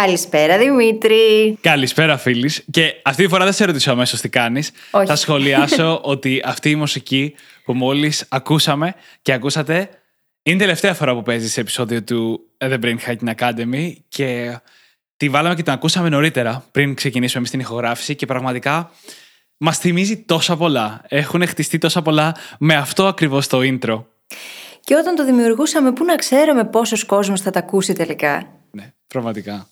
Καλησπέρα Δημήτρη. Καλησπέρα, φίλης. Και αυτή τη φορά δεν σε ρωτήσω αμέσως τι κάνεις. Όχι. Θα σχολιάσω ότι αυτή η μουσική που μόλις ακούσαμε και ακούσατε είναι η τελευταία φορά που παίζεις σε επεισόδιο του The Brain Hacking Academy και τη βάλαμε και την ακούσαμε νωρίτερα πριν ξεκινήσουμε εμείς την ηχογράφηση και πραγματικά μας θυμίζει τόσα πολλά. Έχουν χτιστεί τόσα πολλά με αυτό ακριβώς το intro. Και όταν το δημιουργούσαμε, πού να ξέραμε πόσος κόσμος θα τα ακούσει τελικά; Ναι, πραγματικά.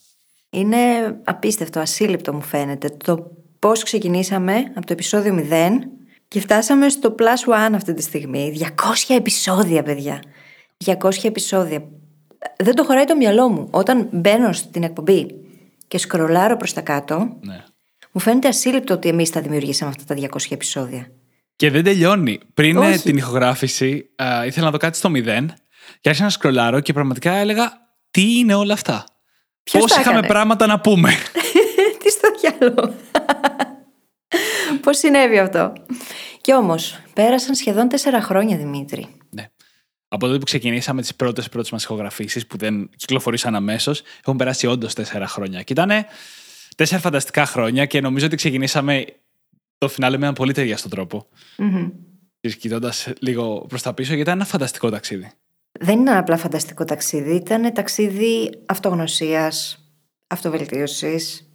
Είναι απίστευτο, ασύλληπτο μου φαίνεται το πώς ξεκινήσαμε από το επεισόδιο 0 και φτάσαμε στο plus one αυτή τη στιγμή. 200 επεισόδια, παιδιά. 200 επεισόδια. Δεν το χωράει το μυαλό μου. Όταν μπαίνω στην εκπομπή και σκρολάρω προς τα κάτω, Ναι. μου φαίνεται ασύλληπτο ότι εμείς τα δημιουργήσαμε αυτά τα 200 επεισόδια. Και δεν τελειώνει. Πριν ε, Όχι. την ηχογράφηση, α, ήθελα να δω κάτι στο μηδέν και άρχισα να σκρολάρω και πραγματικά έλεγα τι είναι όλα αυτά; Ποιος Πώς τα είχαμε έκανε; πράγματα να πούμε; Τι στο διάλογο. Πώς συνέβη αυτό; Κι όμως, πέρασαν σχεδόν τέσσερα χρόνια, Δημήτρη. ναι. Από τότε που ξεκινήσαμε τις πρώτες πρώτες μας ηχογραφήσεις που δεν κυκλοφορήσαν αμέσως, έχουν περάσει όντως τέσσερα χρόνια. Και ήταν τέσσερα φανταστικά χρόνια και νομίζω ότι ξεκινήσαμε το φινάλε με έναν πολύ ταιριαστό τρόπο. Μμμ. Και κοιτώντας λίγο προς τα πίσω, γιατί ήταν ένα φανταστικό ταξίδι. Δεν ήταν απλά φανταστικό ταξίδι, ήταν ταξίδι αυτογνωσίας, αυτοβελτίωσης,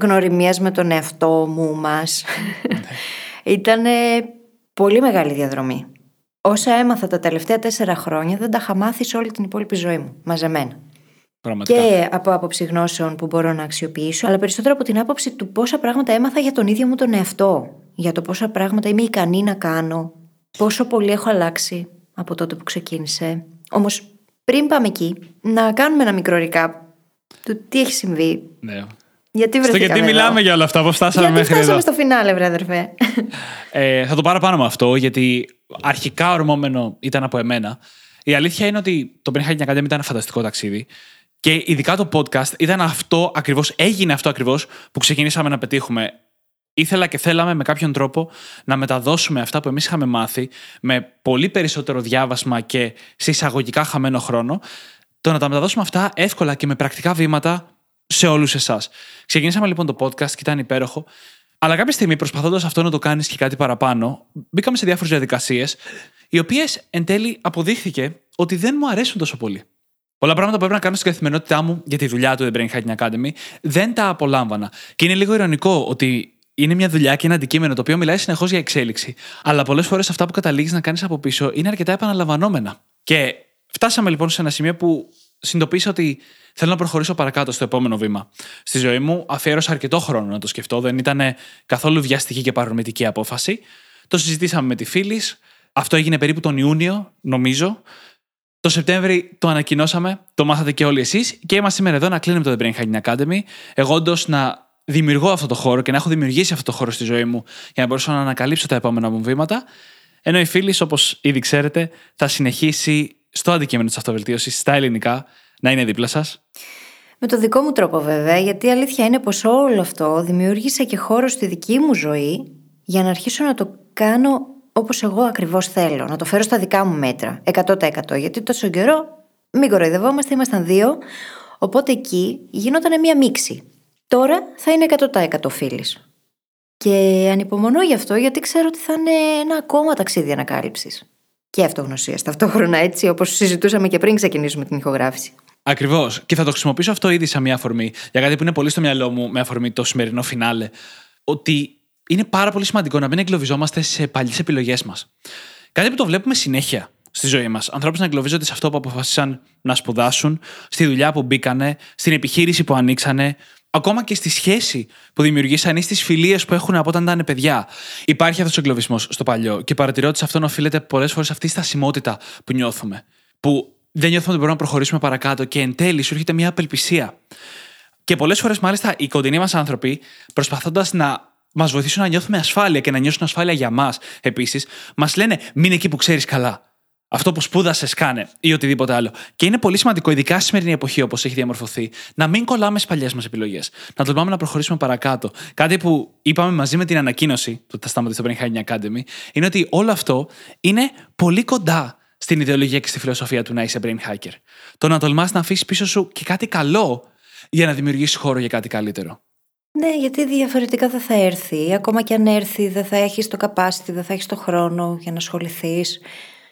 γνωριμίας με τον εαυτό μου μας. ήταν πολύ μεγάλη διαδρομή. Όσα έμαθα τα τελευταία τέσσερα χρόνια δεν τα είχα μάθει σε όλη την υπόλοιπη ζωή μου, μαζεμένα. Πραγματικά. Και από άποψη γνώσεων που μπορώ να αξιοποιήσω, αλλά περισσότερο από την άποψη του πόσα πράγματα έμαθα για τον ίδιο μου τον εαυτό. Για το πόσα πράγματα είμαι ικανή να κάνω, πόσο πολύ έχω αλλάξει από τότε που ξεκίνησε. Όμως, πριν πάμε εκεί, να κάνουμε ένα μικρό recap του τι έχει συμβεί. Ναι. Γιατί Στο βρεθήκαμε γιατί εδώ. μιλάμε για όλα αυτά, πώς φτάσαμε Γιατί μέχρι φτάσαμε εδώ. στο φινάλε, βρε αδερφέ. Ε, θα το πάρω πάνω με αυτό, γιατί αρχικά ορμόμενο ήταν από εμένα. Η αλήθεια είναι ότι το Brain Hacking Academy ήταν ένα φανταστικό ταξίδι. Και ειδικά το podcast ήταν αυτό ακριβώς, έγινε αυτό ακριβώς που ξεκινήσαμε να πετύχουμε. Ήθελα και θέλαμε με κάποιον τρόπο να μεταδώσουμε αυτά που εμείς είχαμε μάθει με πολύ περισσότερο διάβασμα και σε εισαγωγικά χαμένο χρόνο. Το να τα μεταδώσουμε αυτά εύκολα και με πρακτικά βήματα σε όλους εσάς. Ξεκινήσαμε λοιπόν το podcast και ήταν υπέροχο. Αλλά κάποια στιγμή, προσπαθώντας αυτό να το κάνεις και κάτι παραπάνω, μπήκαμε σε διάφορες διαδικασίες, οι οποίες εν τέλει αποδείχθηκε ότι δεν μου αρέσουν τόσο πολύ. Πολλά πράγματα που έπρεπε να κάνω στην καθημερινότητά μου για τη δουλειά του The Brain Hacking Academy δεν τα απολάμβανα. Και είναι λίγο ηρωνικό ότι είναι μια δουλειά και ένα αντικείμενο το οποίο μιλάει συνεχώς για εξέλιξη. Αλλά πολλές φορές αυτά που καταλήγεις να κάνεις από πίσω είναι αρκετά επαναλαμβανόμενα. Και φτάσαμε λοιπόν σε ένα σημείο που συνειδητοποίησα ότι θέλω να προχωρήσω παρακάτω στο επόμενο βήμα. Στη ζωή μου αφιέρωσα αρκετό χρόνο να το σκεφτώ. Δεν ήταν καθόλου βιαστική και παρορμητική απόφαση. Το συζητήσαμε με τη φίλη. Αυτό έγινε περίπου τον Ιούνιο, νομίζω. Το Σεπτέμβρη το ανακοινώσαμε, το μάθατε και όλοι εσείς και είμαστε σήμερα εδώ να κλείνουμε το The Brain Hacking Academy. Εγώ όντως να δημιουργώ αυτό το χώρο και να έχω δημιουργήσει αυτό το χώρο στη ζωή μου για να μπορέσω να ανακαλύψω τα επόμενα μου βήματα. Ενώ η φίλη, όπως ήδη ξέρετε, θα συνεχίσει στο αντικείμενο της αυτοβελτίωσης στα ελληνικά να είναι δίπλα σας. Με το δικό μου τρόπο βέβαια, γιατί η αλήθεια είναι πως όλο αυτό δημιούργησε και χώρο στη δική μου ζωή για να αρχίσω να το κάνω όπως εγώ ακριβώς θέλω, να το φέρω στα δικά μου μέτρα, 100% γιατί τόσο καιρό μην κοροϊδευόμαστε, ήμασταν δύο, οπότε εκεί γινόταν μία μίξη. Τώρα θα είναι 100% φίλης. Και ανυπομονώ γι' αυτό γιατί ξέρω ότι θα είναι ένα ακόμα ταξίδι ανακάλυψης. Και αυτογνωσία ταυτόχρονα έτσι, όπως συζητούσαμε και πριν ξεκινήσουμε την ηχογράφηση. Ακριβώς. Και θα το χρησιμοποιήσω αυτό ήδη σαν μια αφορμή για κάτι που είναι πολύ στο μυαλό μου με αφορμή το σημερινό φινάλε. Ότι είναι πάρα πολύ σημαντικό να μην εγκλωβιζόμαστε σε παλιές επιλογές μας. Κάτι που το βλέπουμε συνέχεια στη ζωή μας. Ανθρώπους να εγκλωβίζονται σε αυτό που αποφάσισαν να σπουδάσουν, στη δουλειά που μπήκανε, στην επιχείρηση που ανοίξανε, ακόμα και στη σχέση που δημιουργήσαν ή στις φιλίες που έχουν από όταν ήταν παιδιά. Υπάρχει αυτός ο εγκλωβισμός στο παλιό και παρατηρώ ότι σε αυτόν οφείλεται πολλές φορές αυτή η στασιμότητα που νιώθουμε. Που δεν νιώθουμε ότι μπορούμε να προχωρήσουμε παρακάτω και εν τέλει σου έρχεται μια απελπισία. Και πολλές φορές, μάλιστα, οι κοντινοί μας άνθρωποι, προσπαθώντας να μας βοηθήσουν να νιώθουμε ασφάλεια και να νιώσουν ασφάλεια για μας επίσης, μας λένε μην εκεί που ξέρεις καλά. Αυτό που σπούδασες, κάνε ή οτιδήποτε άλλο. Και είναι πολύ σημαντικό, ειδικά στη σημερινή εποχή όπως έχει διαμορφωθεί, να μην κολλάμε στις παλιές μας επιλογές. Να τολμάμε να προχωρήσουμε παρακάτω. Κάτι που είπαμε μαζί με την ανακοίνωση που θα σταματήσει το Brain Hacking Academy είναι ότι όλο αυτό είναι πολύ κοντά στην ιδεολογία και στη φιλοσοφία του να είσαι brain hacker. Το να τολμάς να αφήσεις πίσω σου και κάτι καλό για να δημιουργήσεις χώρο για κάτι καλύτερο. Ναι, γιατί διαφορετικά δεν θα έρθει. Ακόμα και αν έρθει, δεν θα έχεις το capacity, δεν θα έχεις το χρόνο για να ασχοληθείς.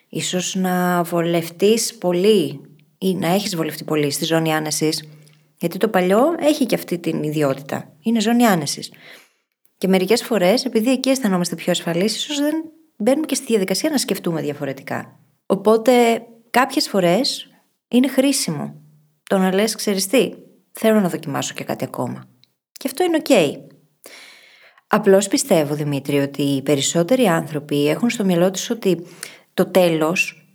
Ίσως να βολευτείς πολύ ή να έχεις βολευτεί πολύ στη ζώνη άνεσης. Γιατί το παλιό έχει και αυτή την ιδιότητα. Είναι ζώνη άνεσης. Και μερικές φορές, επειδή εκεί αισθανόμαστε πιο ασφαλείς, ίσως δεν μπαίνουμε και στη διαδικασία να σκεφτούμε διαφορετικά. Οπότε κάποιες φορές είναι χρήσιμο το να λες, ξέρεις τι, θέλω να δοκιμάσω και κάτι ακόμα. Και αυτό είναι οκ. Απλώς πιστεύω, Δημήτρη, ότι οι περισσότεροι άνθρωποι έχουν στο μυαλό τους ότι το τέλος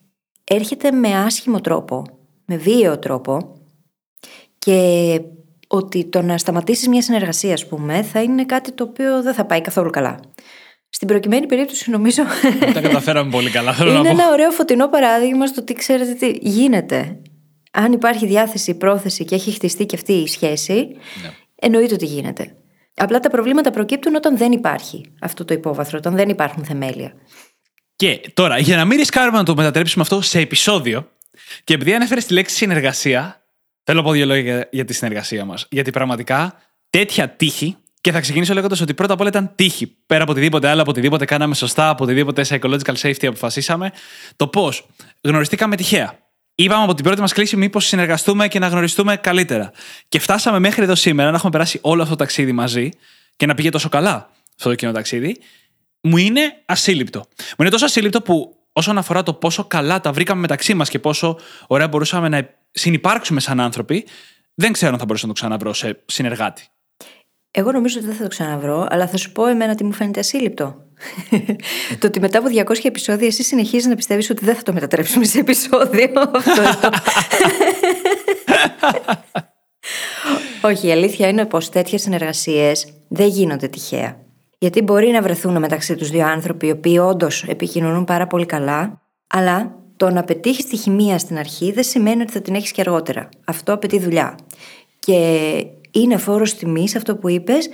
έρχεται με άσχημο τρόπο, με βίαιο τρόπο και ότι το να σταματήσεις μια συνεργασία, ας πούμε, θα είναι κάτι το οποίο δεν θα πάει καθόλου καλά. Στην προκειμένη περίπτωση, νομίζω. Τα καταφέραμε πολύ καλά. Θέλω είναι ένα ωραίο φωτεινό παράδειγμα στο τι ξέρετε τι γίνεται. Αν υπάρχει διάθεση, πρόθεση και έχει χτιστεί και αυτή η σχέση, ναι. εννοείται ότι γίνεται. Απλά τα προβλήματα προκύπτουν όταν δεν υπάρχει αυτό το υπόβαθρο, όταν δεν υπάρχουν θεμέλια. Και τώρα, για να μην ρισκάρουμε να το μετατρέψουμε αυτό σε επεισόδιο, και επειδή ανέφερε τη λέξη συνεργασία, θέλω να πω δύο λόγια για τη συνεργασία μας. Γιατί πραγματικά τέτοια τύχη, και θα ξεκινήσω λέγοντας ότι πρώτα απ' όλα ήταν τύχη. Πέρα από οτιδήποτε άλλο, από οτιδήποτε κάναμε σωστά, από οτιδήποτε psychological safety αποφασίσαμε, το πώς γνωριστήκαμε τυχαία. Είπαμε από την πρώτη μας κλίση μήπως συνεργαστούμε και να γνωριστούμε καλύτερα. Και φτάσαμε μέχρι εδώ σήμερα να έχουμε περάσει όλο αυτό το ταξίδι μαζί και να πήγε τόσο καλά αυτό το κοινό ταξίδι μου είναι ασύλληπτο. Μου είναι τόσο ασύλληπτο που όσον αφορά το πόσο καλά τα βρήκαμε μεταξύ μας και πόσο ωραία μπορούσαμε να συνεπάρξουμε σαν άνθρωποι, δεν ξέρω αν θα μπορούσα να το ξαναβρω σε συνεργάτη. Εγώ νομίζω ότι δεν θα το ξαναβρω, αλλά θα σου πω εμένα τι μου φαίνεται ασύλληπτο. το ότι μετά από 200 επεισόδια εσύ συνεχίζεις να πιστεύεις ότι δεν θα το μετατρέψουμε σε επεισόδιο. Αυτό Όχι, η αλήθεια είναι πως τέτοιες συνεργασίες δεν γίνονται τυχαία. Γιατί μπορεί να βρεθούν μεταξύ τους δύο άνθρωποι οι οποίοι όντως επικοινωνούν πάρα πολύ καλά, αλλά το να πετύχεις τη χημεία στην αρχή δεν σημαίνει ότι θα την έχεις και αργότερα. Αυτό απαιτεί δουλειά. Και είναι φόρος τιμής αυτό που είπες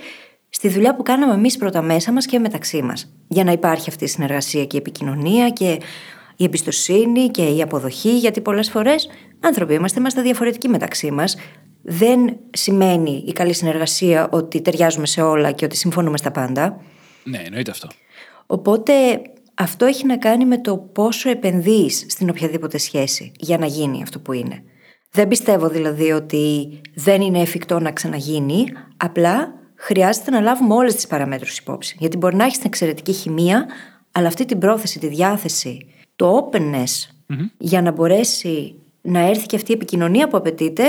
στη δουλειά που κάναμε εμείς πρώτα μέσα μας και μεταξύ μας. Για να υπάρχει αυτή η συνεργασία και η επικοινωνία και η εμπιστοσύνη και η αποδοχή, γιατί πολλές φορές άνθρωποι είμαστε, είμαστε διαφορετικοί μεταξύ μας δεν σημαίνει η καλή συνεργασία ότι ταιριάζουμε σε όλα και ότι συμφωνούμε στα πάντα. Ναι, εννοείται αυτό. Οπότε αυτό έχει να κάνει με το πόσο επενδύεις στην οποιαδήποτε σχέση για να γίνει αυτό που είναι. Δεν πιστεύω δηλαδή ότι δεν είναι εφικτό να ξαναγίνει, απλά χρειάζεται να λάβουμε όλες τις παραμέτρους υπόψη. Γιατί μπορεί να έχεις την εξαιρετική χημεία, αλλά αυτή την πρόθεση, τη διάθεση, το openness για να μπορέσει να έρθει και αυτή η επικοινωνία που απαιτείται,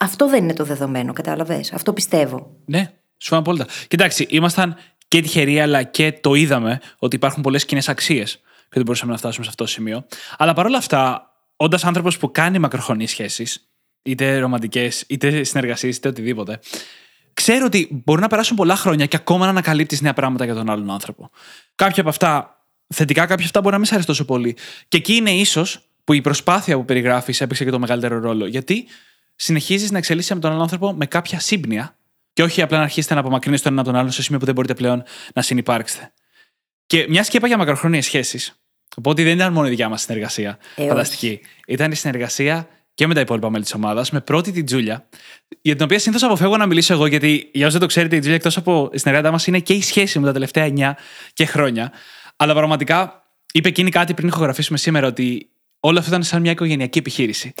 αυτό δεν είναι το δεδομένο, κατάλαβες. Αυτό πιστεύω. Ναι, σου φάνω απόλυτα. Κοιτάξτε, ήμασταν και τυχεροί, αλλά και το είδαμε ότι υπάρχουν πολλές κοινές αξίες και δεν μπορούσαμε να φτάσουμε σε αυτό το σημείο. Αλλά παρόλα αυτά, όντας άνθρωπος που κάνει μακροχρόνιε σχέσεις, είτε ρομαντικές, είτε συνεργασίες, είτε οτιδήποτε, ξέρω ότι μπορεί να περάσουν πολλά χρόνια και ακόμα να ανακαλύπτεις νέα πράγματα για τον άλλον άνθρωπο. Κάποια από αυτά θετικά, κάποια από αυτά μπορεί να μην σε αρέσει τόσο πολύ. Και εκεί είναι ίσως που η προσπάθεια που περιγράφεις έπαιξε και το μεγαλύτερο ρόλο. Γιατί συνεχίζεις να εξελίσσεσαι με τον άλλον άνθρωπο με κάποια σύμπνοια και όχι απλά να αρχίσετε να απομακρύνεστε τον ένα από τον άλλο σε σημείο που δεν μπορείτε πλέον να συνεπάρξετε. Και μιας και είπα για μακροχρόνιες σχέσεις, οπότε δεν ήταν μόνο η δικιά μας συνεργασία. Ε, φανταστική. Ήταν η συνεργασία και με τα υπόλοιπα μέλη της ομάδας, με πρώτη την Τζούλια, για την οποία συνήθως αποφεύγω να μιλήσω εγώ, γιατί για όσοι δεν το ξέρετε, η Τζούλια εκτός από η συνεργάτα μας είναι και η σχέση μου τα τελευταία 9 και χρόνια. Αλλά πραγματικά είπε εκείνη κάτι πριν ηχογραφήσουμε σήμερα, ότι όλο αυτό ήταν σαν μια οικογενειακή επιχείρηση.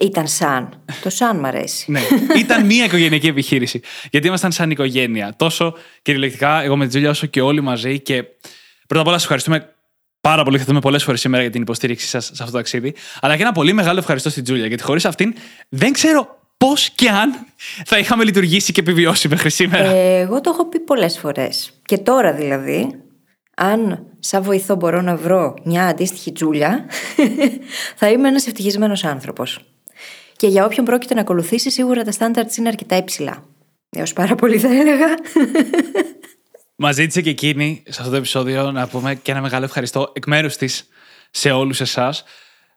Ήταν σαν. Το σαν μ' αρέσει. ναι, ήταν μια οικογενειακή επιχείρηση. Γιατί ήμασταν σαν οικογένεια. Τόσο κυριολεκτικά εγώ με τη Τζούλια όσο και όλοι μαζί. Και πρώτα απ' όλα σας ευχαριστούμε πάρα πολύ. Θα δούμε πολλές φορές σήμερα για την υποστήριξή σας σε αυτό το ταξίδι. Αλλά και ένα πολύ μεγάλο ευχαριστώ στην Τζούλια. Γιατί χωρίς αυτήν δεν ξέρω πώς και αν θα είχαμε λειτουργήσει και επιβιώσει μέχρι σήμερα. Ε, εγώ το έχω πει πολλές φορές. Και τώρα δηλαδή, αν σαν βοηθό μπορώ να βρω μια αντίστοιχη τζούλια, θα είμαι ένας ευτυχισμένος άνθρωπος. Και για όποιον πρόκειται να ακολουθήσει, σίγουρα τα στάνταρτ είναι αρκετά υψηλά. Έως πάρα πολύ θα έλεγα. Μας ζήτησε και εκείνη σε αυτό το επεισόδιο να πούμε και ένα μεγάλο ευχαριστώ εκ μέρους της σε όλους εσάς.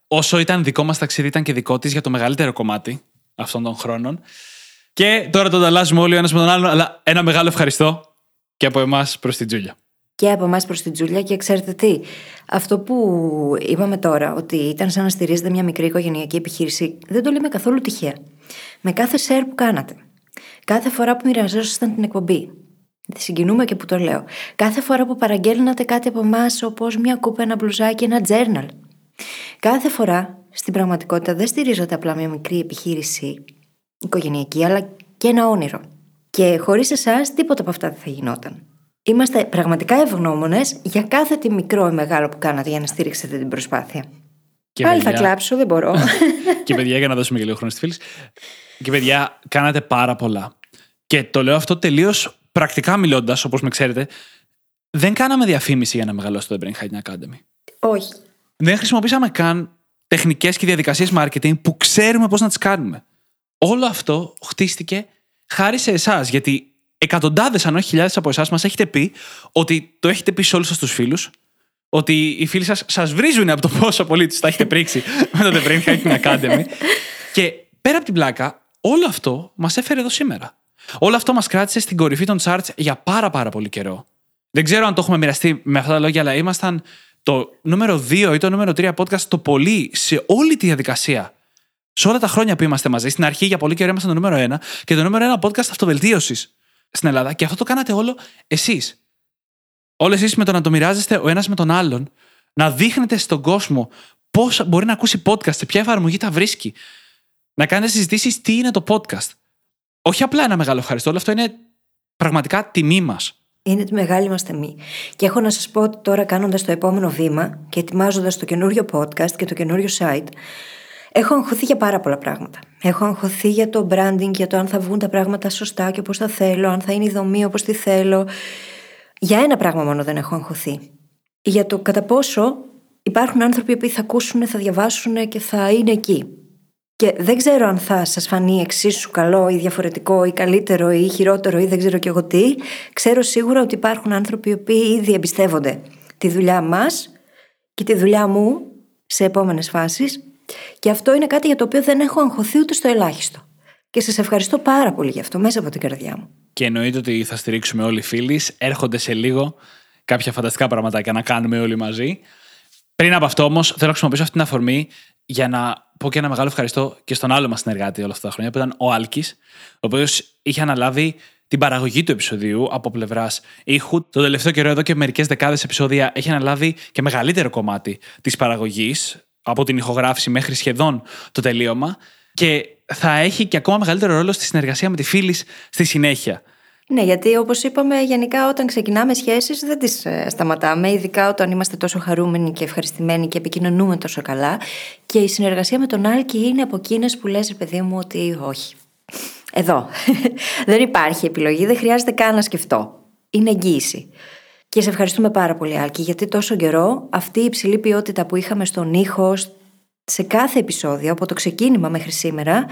Όσο ήταν δικό μας ταξίδι, ήταν και δικό της για το μεγαλύτερο κομμάτι αυτών των χρόνων. Και τώρα το ανταλλάσσουμε όλοι ο ένας με τον άλλον, αλλά ένα μεγάλο ευχαριστώ και από εμάς προς την Τζούλια. Και από εμάς προς την Τζούλια, και ξέρετε τι, αυτό που είπαμε τώρα, ότι ήταν σαν να στηρίζετε μια μικρή οικογενειακή επιχείρηση, δεν το λέμε καθόλου τυχαία. Με κάθε share που κάνατε, κάθε φορά που μοιραζόσασταν την εκπομπή, Τη συγκινούμε και που το λέω. Κάθε φορά που παραγγέλνατε κάτι από εμάς, όπως μια κούπα, ένα μπλουζάκι, ένα journal. Κάθε φορά, στην πραγματικότητα, δεν στηρίζατε απλά μια μικρή επιχείρηση οικογενειακή, αλλά και ένα όνειρο. Και χωρίς εσάς, τίποτα από αυτά δεν θα γινόταν. Είμαστε πραγματικά ευγνώμονες για κάθε τι μικρό ή μεγάλο που κάνατε για να στήριξετε την προσπάθεια. Και Πάλι παιδιά... θα κλάψω, δεν μπορώ. και παιδιά, για να δώσουμε και λίγο χρόνο στη φίλη. Και παιδιά, κάνατε πάρα πολλά. Και το λέω αυτό τελείως πρακτικά μιλώντας, όπως με ξέρετε, δεν κάναμε διαφήμιση για να μεγαλώσει το The Brain Hacking Academy. Όχι. Δεν χρησιμοποίησαμε καν τεχνικές και διαδικασίες marketing που ξέρουμε πώς να τις κάνουμε. Όλο αυτό χτίστηκε χάρη σε εσάς, γιατί εκατοντάδες, αν όχι χιλιάδες από εσάς, μας έχετε πει ότι το έχετε πει σε όλους σας τους φίλους, ότι οι φίλοι σας σας βρίζουν από το πόσο πολύ τους τα έχετε πρίξει με το The Brain Hacking Academy. και πέρα από την πλάκα, όλο αυτό μας έφερε εδώ σήμερα. Όλο αυτό μας κράτησε στην κορυφή των charts για πάρα πάρα πολύ καιρό. Δεν ξέρω αν το έχουμε μοιραστεί με αυτά τα λόγια, αλλά ήμασταν το νούμερο 2 ή το νούμερο 3 podcast το πολύ σε όλη τη διαδικασία. Σε όλα τα χρόνια που είμαστε μαζί. Στην αρχή για πολύ καιρό ήμασταν το νούμερο 1 και το νούμερο 1 podcast αυτοβελτίωσης στην Ελλάδα. Και αυτό το κάνατε όλο εσείς. Όλοι εσείς με το να το μοιράζεστε ο ένας με τον άλλον, να δείχνετε στον κόσμο πώς μπορεί να ακούσει podcast, σε ποια εφαρμογή τα βρίσκει. Να κάνετε συζητήσεις τι είναι το podcast όχι απλά ένα μεγάλο ευχαριστώ, όλο αυτό είναι πραγματικά τιμή μας. Είναι τη μεγάλη μας τιμή. Και έχω να σας πω ότι τώρα κάνοντας το επόμενο βήμα και ετοιμάζοντας το καινούριο podcast και το καινούριο site, έχω αγχωθεί για πάρα πολλά πράγματα. Έχω αγχωθεί για το branding, για το αν θα βγουν τα πράγματα σωστά και όπως θα θέλω, αν θα είναι η δομή όπως τη θέλω. Για ένα πράγμα μόνο δεν έχω αγχωθεί. Για το κατά πόσο υπάρχουν άνθρωποι που θα ακούσουν, θα διαβάσουν και θα είναι εκεί. Και δεν ξέρω αν θα σας φανεί εξίσου καλό ή διαφορετικό ή καλύτερο ή χειρότερο ή δεν ξέρω κι εγώ τι. Ξέρω σίγουρα ότι υπάρχουν άνθρωποι οι οποίοι ήδη εμπιστεύονται τη δουλειά μας και τη δουλειά μου σε επόμενες φάσεις. Και αυτό είναι κάτι για το οποίο δεν έχω αγχωθεί ούτε στο ελάχιστο. Και σας ευχαριστώ πάρα πολύ γι' αυτό μέσα από την καρδιά μου. Και εννοείται ότι θα στηρίξουμε όλοι οι φίλοι. Έρχονται σε λίγο κάποια φανταστικά πραγματάκια να κάνουμε όλοι μαζί. Πριν από αυτό όμως, θέλω να χρησιμοποιήσω αυτή την αφορμή για να πω και ένα μεγάλο ευχαριστώ και στον άλλο μας συνεργάτη όλα αυτά τα χρόνια, που ήταν ο Άλκης, ο οποίος είχε αναλάβει την παραγωγή του επεισοδίου από πλευράς ήχου. Το τελευταίο καιρό, εδώ και μερικές δεκάδες επεισόδια, έχει αναλάβει και μεγαλύτερο κομμάτι της παραγωγής, από την ηχογράφηση μέχρι σχεδόν το τελείωμα. Και θα έχει και ακόμα μεγαλύτερο ρόλο στη συνεργασία με τη φίλη στη συνέχεια. Ναι, γιατί όπως είπαμε, γενικά όταν ξεκινάμε σχέσεις δεν τις ε, σταματάμε, ειδικά όταν είμαστε τόσο χαρούμενοι και ευχαριστημένοι και επικοινωνούμε τόσο καλά. Και η συνεργασία με τον Άλκη είναι από εκείνες που λες, παιδί μου, ότι όχι. Εδώ. δεν υπάρχει επιλογή, δεν χρειάζεται καν να σκεφτώ. Είναι εγγύηση. Και σε ευχαριστούμε πάρα πολύ, Άλκη, γιατί τόσο καιρό αυτή η υψηλή ποιότητα που είχαμε στον ήχο, σε κάθε επεισόδιο, από το ξεκίνημα μέχρι σήμερα,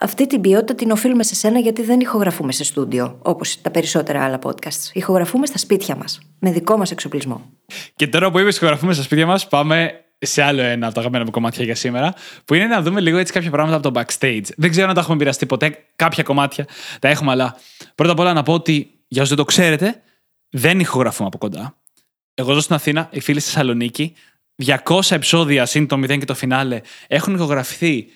αυτή την ποιότητα την οφείλουμε σε σένα γιατί δεν ηχογραφούμε σε στούντιο, όπως τα περισσότερα άλλα podcasts. Ηχογραφούμε στα σπίτια μας, με δικό μας εξοπλισμό. Και τώρα που είπες ηχογραφούμε στα σπίτια μας, πάμε σε άλλο ένα από τα αγαπημένα μου κομμάτια για σήμερα, που είναι να δούμε λίγο έτσι κάποια πράγματα από το backstage. Δεν ξέρω αν τα έχουμε μοιραστεί ποτέ, κάποια κομμάτια τα έχουμε, αλλά πρώτα απ' όλα να πω ότι για όσους δεν το ξέρετε, δεν ηχογραφούμε από κοντά. Εγώ ζω στην Αθήνα, οι φίλοι στη Θεσσαλονίκη. 200 επεισόδια συν το 0 και το φινάλε έχουν ηχογραφηθεί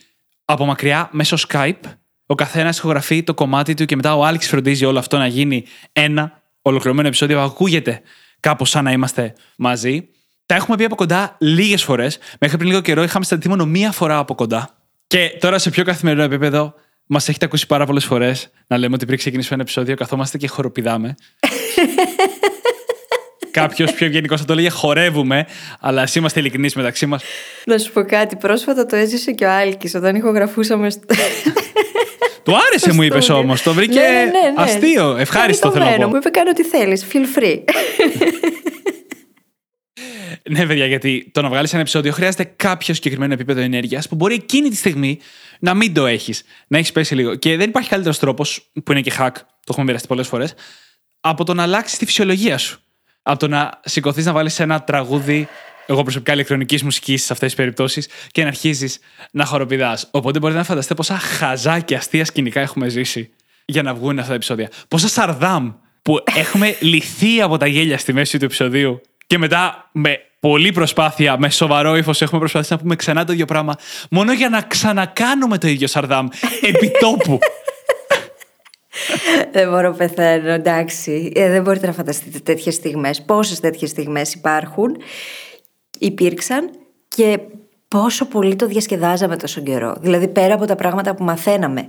από μακριά μέσω Skype. Ο καθένας ηχογραφεί το κομμάτι του και μετά ο Άλεξ φροντίζει όλο αυτό να γίνει ένα ολοκληρωμένο επεισόδιο που ακούγεται κάπως σαν να είμαστε μαζί. Τα έχουμε πει από κοντά λίγες φορές. Μέχρι πριν λίγο καιρό είχαμε σταθεί μόνο μία φορά από κοντά. Και τώρα σε πιο καθημερινό επίπεδο μας έχετε ακούσει πάρα πολλές φορές να λέμε ότι πριν ξεκινήσουμε ένα επεισόδιο καθόμαστε και χοροπηδάμε. Κάποιος πιο ευγενικός θα το λέγε χορεύουμε, αλλά εσύ είμαστε ειλικρινείς μεταξύ μας. Να σου πω κάτι. Πρόσφατα το έζησε και ο Άλκης όταν ηχογραφούσαμε. Στο... Του άρεσε, μου είπες όμως. Το βρήκε ναι, ναι, ναι, ναι. αστείο. Ευχάριστο θέλω να πω. Μου είπε κάνω ό,τι θέλεις. Feel free. ναι, παιδιά, γιατί το να βγάλεις ένα επεισόδιο χρειάζεται κάποιο συγκεκριμένο επίπεδο ενέργειας που μπορεί εκείνη τη στιγμή να μην το έχεις. Να έχεις πέσει λίγο. Και δεν υπάρχει καλύτερος τρόπος, που είναι και hack, το έχουμε μοιραστεί πολλές φορές, από το να αλλάξεις τη φυσιολογία σου από το να σηκωθείς να βάλεις ένα τραγούδι εγώ προσωπικά ηλεκτρονικής μουσικής σε αυτές τις περιπτώσεις και να αρχίζεις να χοροπηδάς. Οπότε μπορείτε να φανταστείτε πόσα χαζά και αστεία σκηνικά έχουμε ζήσει για να βγουν αυτά τα επεισόδια. Πόσα σαρδάμ που έχουμε λυθεί από τα γέλια στη μέση του επεισοδίου και μετά με πολλή προσπάθεια, με σοβαρό ύφος, έχουμε προσπαθήσει να πούμε ξανά το ίδιο πράγμα, μόνο για να ξανακάνουμε το ίδιο σαρδάμ επί τόπου. δεν μπορώ πεθαίνω, εντάξει. Ε, δεν μπορείτε να φανταστείτε τέτοιες στιγμές. Πόσες τέτοιες στιγμές υπάρχουν, υπήρξαν και πόσο πολύ το διασκεδάζαμε τόσο καιρό. Δηλαδή, πέρα από τα πράγματα που μαθαίναμε,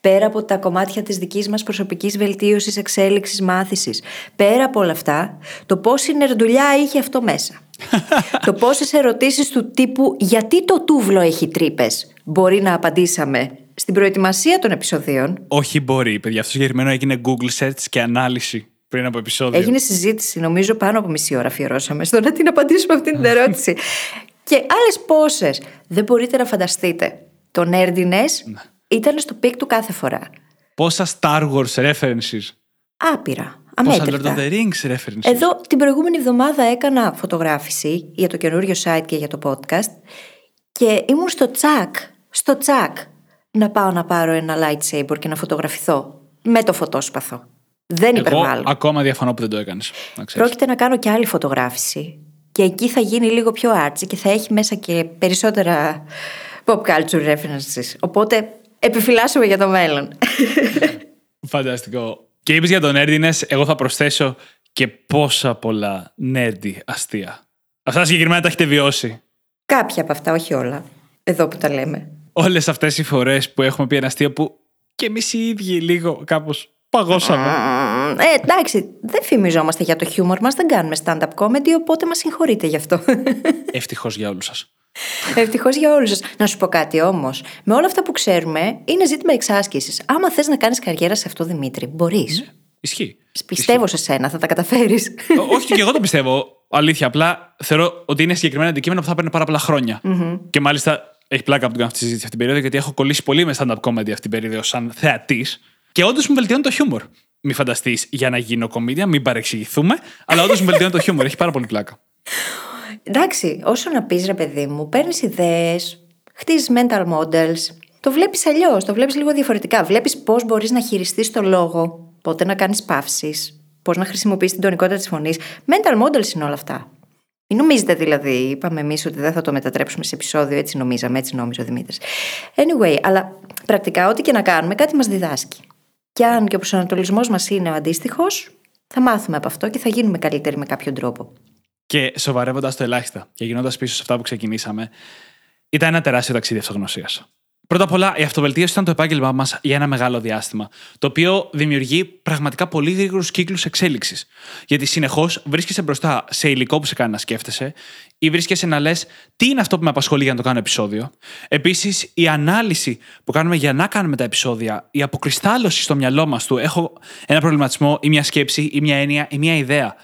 πέρα από τα κομμάτια της δικής μας προσωπικής βελτίωσης, εξέλιξης, μάθησης, πέρα από όλα αυτά, το πόση νερντουλιά είχε αυτό μέσα. το πόσες ερωτήσεις του τύπου Γιατί το τούβλο έχει τρύπες, μπορεί να απαντήσαμε στην προετοιμασία των επεισοδίων. Όχι, μπορεί, παιδιά. Αυτό συγκεκριμένο έγινε Google search και ανάλυση πριν από επεισόδιο. Έγινε συζήτηση, νομίζω πάνω από μισή ώρα αφιερώσαμε στο να την απαντήσουμε αυτή την ερώτηση. και άλλες πόσες. Δεν μπορείτε να φανταστείτε. Το nerdiness ναι. ήταν στο peak του κάθε φορά. Πόσα Star Wars references. Άπειρα. Πόσα Lord of the Rings references. Εδώ την προηγούμενη εβδομάδα έκανα φωτογράφηση για το καινούριο site και για το podcast και ήμουν στο τσακ, στο τσακ να πάω να πάρω ένα lightsaber και να φωτογραφηθώ με το φωτόσπαθο. Δεν Εγώ υπερβάλλω. Ακόμα διαφωνώ που δεν το έκανες. Πρόκειται να κάνω και άλλη φωτογράφηση. Και εκεί θα γίνει λίγο πιο artsy και θα έχει μέσα και περισσότερα pop culture references. Οπότε επιφυλάσσουμε για το μέλλον. Φανταστικό. Και είπες για τον nerdiness, εγώ θα προσθέσω και πόσα πολλά nerdy αστεία. Αυτά συγκεκριμένα τα έχετε βιώσει. Κάποια από αυτά, όχι όλα. Εδώ που τα λέμε όλες αυτές οι φορές που έχουμε πει ένα αστείο που και εμείς οι ίδιοι λίγο κάπως παγώσαμε. Ε, εντάξει, δεν φημιζόμαστε για το χιούμορ μας, δεν κάνουμε stand-up comedy, οπότε μας συγχωρείτε γι' αυτό. Ευτυχώς για όλους σας. Ευτυχώς για όλους σας. Να σου πω κάτι όμως. Με όλα αυτά που ξέρουμε, είναι ζήτημα εξάσκησης. Άμα θες να κάνεις καριέρα σε αυτό, Δημήτρη, μπορείς. Ναι, ισχύει. Πιστεύω σε σένα, θα τα καταφέρεις. Όχι, και εγώ το πιστεύω. Αλήθεια. Απλά θεωρώ ότι είναι συγκεκριμένα αντικείμενα που θα παίρνει πάρα πολλά Και μάλιστα έχει πλάκα που την κάνω αυτή τη συζήτηση αυτή την περίοδο, γιατί έχω κολλήσει πολύ με stand-up comedy αυτή την περίοδο σαν θεατής. Και όντως μου βελτιώνει το χιούμορ. Μην φανταστείς για να γίνω κομμίδια, μην παρεξηγηθούμε, αλλά όντως μου βελτιώνει το χιούμορ. Έχει πάρα πολύ πλάκα. Εντάξει, όσο να πεις ρε παιδί μου, παίρνεις ιδέες, χτίζεις mental models. Το βλέπεις αλλιώς, το βλέπεις λίγο διαφορετικά. Βλέπεις πώς μπορείς να χειριστείς το λόγο, πότε να κάνεις παύσεις, πώς να χρησιμοποιήσει την τονικότητα της φωνής. Mental models είναι όλα αυτά. Μην νομίζετε δηλαδή, είπαμε εμείς ότι δεν θα το μετατρέψουμε σε επεισόδιο, έτσι νομίζαμε, έτσι νόμιζε ο Δημήτρης. Anyway, αλλά πρακτικά ό,τι και να κάνουμε, κάτι μας διδάσκει. Και αν και ο προσανατολισμός μας είναι ο αντίστοιχος, θα μάθουμε από αυτό και θα γίνουμε καλύτεροι με κάποιον τρόπο. Και σοβαρεύοντας το ελάχιστα και γυρνώντα πίσω σε αυτά που ξεκινήσαμε, ήταν ένα τεράστιο ταξίδι αυτογνωσίας. Πρώτα απ' όλα, η αυτοβελτίωση ήταν το επάγγελμά μας για ένα μεγάλο διάστημα, το οποίο δημιουργεί πραγματικά πολύ γρήγορους κύκλους εξέλιξης. Γιατί συνεχώς βρίσκεσαι μπροστά σε υλικό που σε κάνει να σκέφτεσαι, ή βρίσκεσαι να λες τι είναι αυτό που με απασχολεί για να το κάνω επεισόδιο. Επίσης, η ανάλυση που κάνουμε για να κάνουμε τα επεισόδια, η αποκριστάλλωση στο μυαλό μας του έχω ένα προβληματισμό ή μια σκέψη ή μια έννοια ή μια ιδέα.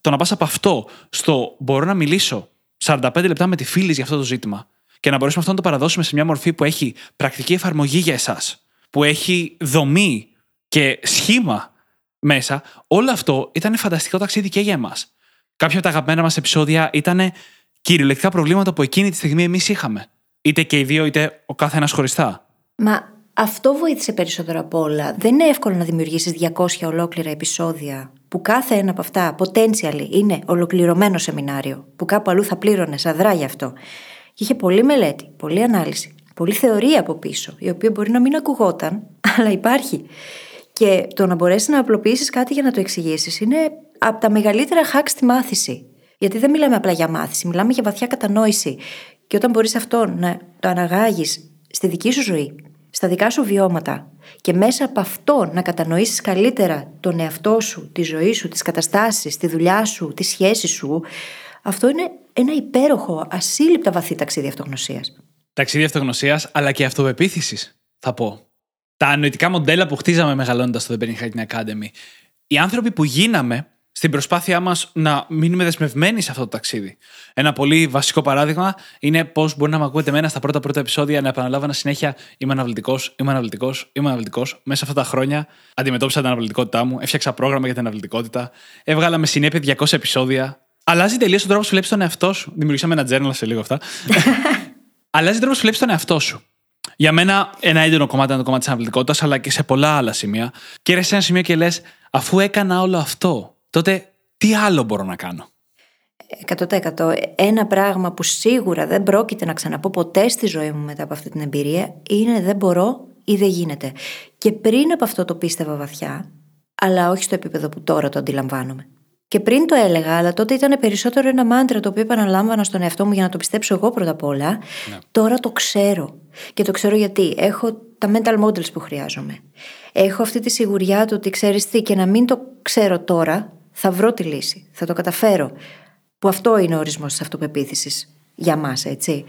Το να πας από αυτό στο μπορώ να μιλήσω 45 λεπτά με τη φίλη για αυτό το ζήτημα και να μπορέσουμε αυτό να το παραδώσουμε σε μια μορφή που έχει πρακτική εφαρμογή για εσάς, που έχει δομή και σχήμα μέσα, όλο αυτό ήταν φανταστικό ταξίδι και για εμάς. Κάποια από τα αγαπημένα μας επεισόδια ήταν κυριολεκτικά προβλήματα που εκείνη τη στιγμή εμείς είχαμε. Είτε και οι δύο, είτε ο κάθε ένας χωριστά. Μα αυτό βοήθησε περισσότερο από όλα. Δεν είναι εύκολο να δημιουργήσεις 200 ολόκληρα επεισόδια που κάθε ένα από αυτά potentially είναι ολοκληρωμένο σεμινάριο, που κάπου αλλού θα πλήρωνες αδρά γι' αυτό. Και είχε πολλή μελέτη, πολλή ανάλυση, πολλή θεωρία από πίσω, η οποία μπορεί να μην ακουγόταν, αλλά υπάρχει. Και το να μπορέσεις να απλοποιήσεις κάτι για να το εξηγήσεις είναι από τα μεγαλύτερα hacks στη μάθηση. Γιατί δεν μιλάμε απλά για μάθηση, μιλάμε για βαθιά κατανόηση. Και όταν μπορείς αυτό να το αναγάγεις στη δική σου ζωή, στα δικά σου βιώματα και μέσα από αυτό να κατανοήσεις καλύτερα τον εαυτό σου, τη ζωή σου, τις καταστάσεις, τη δουλειά σου, τη σχέση σου, αυτό είναι ένα υπέροχο, ασύλληπτα βαθύ ταξίδι αυτογνωσίας. Ταξίδι αυτογνωσίας, αλλά και αυτοπεποίθηση, θα πω. Τα νοητικά μοντέλα που χτίζαμε μεγαλώνοντα στο The Brain Hacking Academy. Οι άνθρωποι που γίναμε στην προσπάθειά μας να μείνουμε δεσμευμένοι σε αυτό το ταξίδι. Ένα πολύ βασικό παράδειγμα είναι πώς μπορεί να με ακούτε εμένα στα πρώτα πρώτα επεισόδια να επαναλάβανα συνέχεια Είμαι αναβλητικός, είμαι αναβλητικός, είμαι αναβλητικός. Μέσα αυτά τα χρόνια αντιμετώπισα την αναβλητικότητά μου, έφτιαξα πρόγραμμα για την αναβλητικότητα, έβγαλα με συνέπεια 200 επεισόδια Αλλάζει τελείως ο τρόπος που βλέπεις τον εαυτό σου. Δημιουργήσαμε ένα journal σε λίγο αυτά. Αλλάζει ο τρόπος που βλέπεις τον εαυτό σου. Για μένα, ένα έντονο κομμάτι είναι το κομμάτι της αναβλητικότητα, αλλά και σε πολλά άλλα σημεία. Και έρχεσαι σε ένα σημείο και λες, αφού έκανα όλο αυτό, τότε τι άλλο μπορώ να κάνω; 100%. Ένα πράγμα που σίγουρα δεν πρόκειται να ξαναπώ ποτέ στη ζωή μου μετά από αυτή την εμπειρία είναι δεν μπορώ ή δεν γίνεται. Και πριν από αυτό το πίστευα βαθιά, αλλά όχι στο επίπεδο που τώρα το αντιλαμβάνομαι. Και πριν το έλεγα, αλλά τότε ήταν περισσότερο ένα μάντρα το οποίο επαναλάμβανα στον εαυτό μου για να το πιστέψω εγώ πρώτα απ' όλα. Ναι. Τώρα το ξέρω. Και το ξέρω γιατί. Έχω τα mental models που χρειάζομαι. Έχω αυτή τη σιγουριά του ότι ξέρεις τι, και να μην το ξέρω τώρα, θα βρω τη λύση. Θα το καταφέρω. Που αυτό είναι ο ορισμός της αυτοπεποίθησης για μας, έτσι.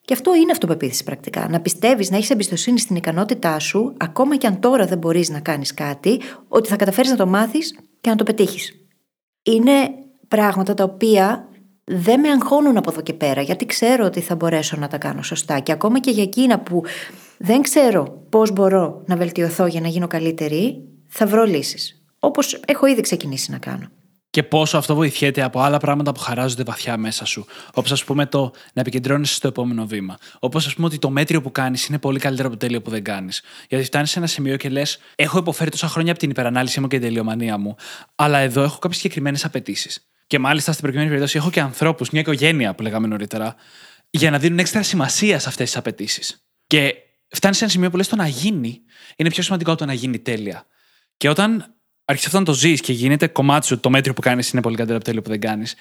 Και αυτό είναι αυτοπεποίθηση πρακτικά. Να πιστεύεις, να έχεις εμπιστοσύνη στην ικανότητά σου, ακόμα και αν τώρα δεν μπορείς να κάνεις κάτι, ότι θα καταφέρεις να το μάθεις και να το πετύχεις. Είναι πράγματα τα οποία δεν με αγχώνουν από εδώ και πέρα, γιατί ξέρω ότι θα μπορέσω να τα κάνω σωστά. Και ακόμα και για εκείνα που δεν ξέρω πώς μπορώ να βελτιωθώ για να γίνω καλύτερη, θα βρω λύσεις. Όπως έχω ήδη ξεκινήσει να κάνω. Και πόσο αυτό βοηθιέται από άλλα πράγματα που χαράζονται βαθιά μέσα σου. Όπως, ας πούμε, το να επικεντρώνεσαι στο επόμενο βήμα. Όπως, ας πούμε, ότι το μέτριο που κάνεις είναι πολύ καλύτερο από το τέλειο που δεν κάνεις. Γιατί φτάνεις σε ένα σημείο και λες: Έχω υποφέρει τόσα χρόνια από την υπερανάλυση μου και την τελειομανία μου, αλλά εδώ έχω κάποιες συγκεκριμένες απαιτήσεις. Και μάλιστα στην προκειμένη περίπτωση έχω και ανθρώπους, μια οικογένεια που λέγαμε νωρίτερα, για να δίνουν έξτρα σημασία σε αυτές τις απαιτήσεις. Και φτάνεις σε ένα σημείο που λες: Το να γίνει είναι πιο σημαντικό από το να γίνει τέλεια. Και όταν αρχίσει αυτό να το ζεις και γίνεται κομμάτι σου, το μέτριο που κάνεις είναι πολύ καλύτερο από το τέλειο που δεν κάνεις,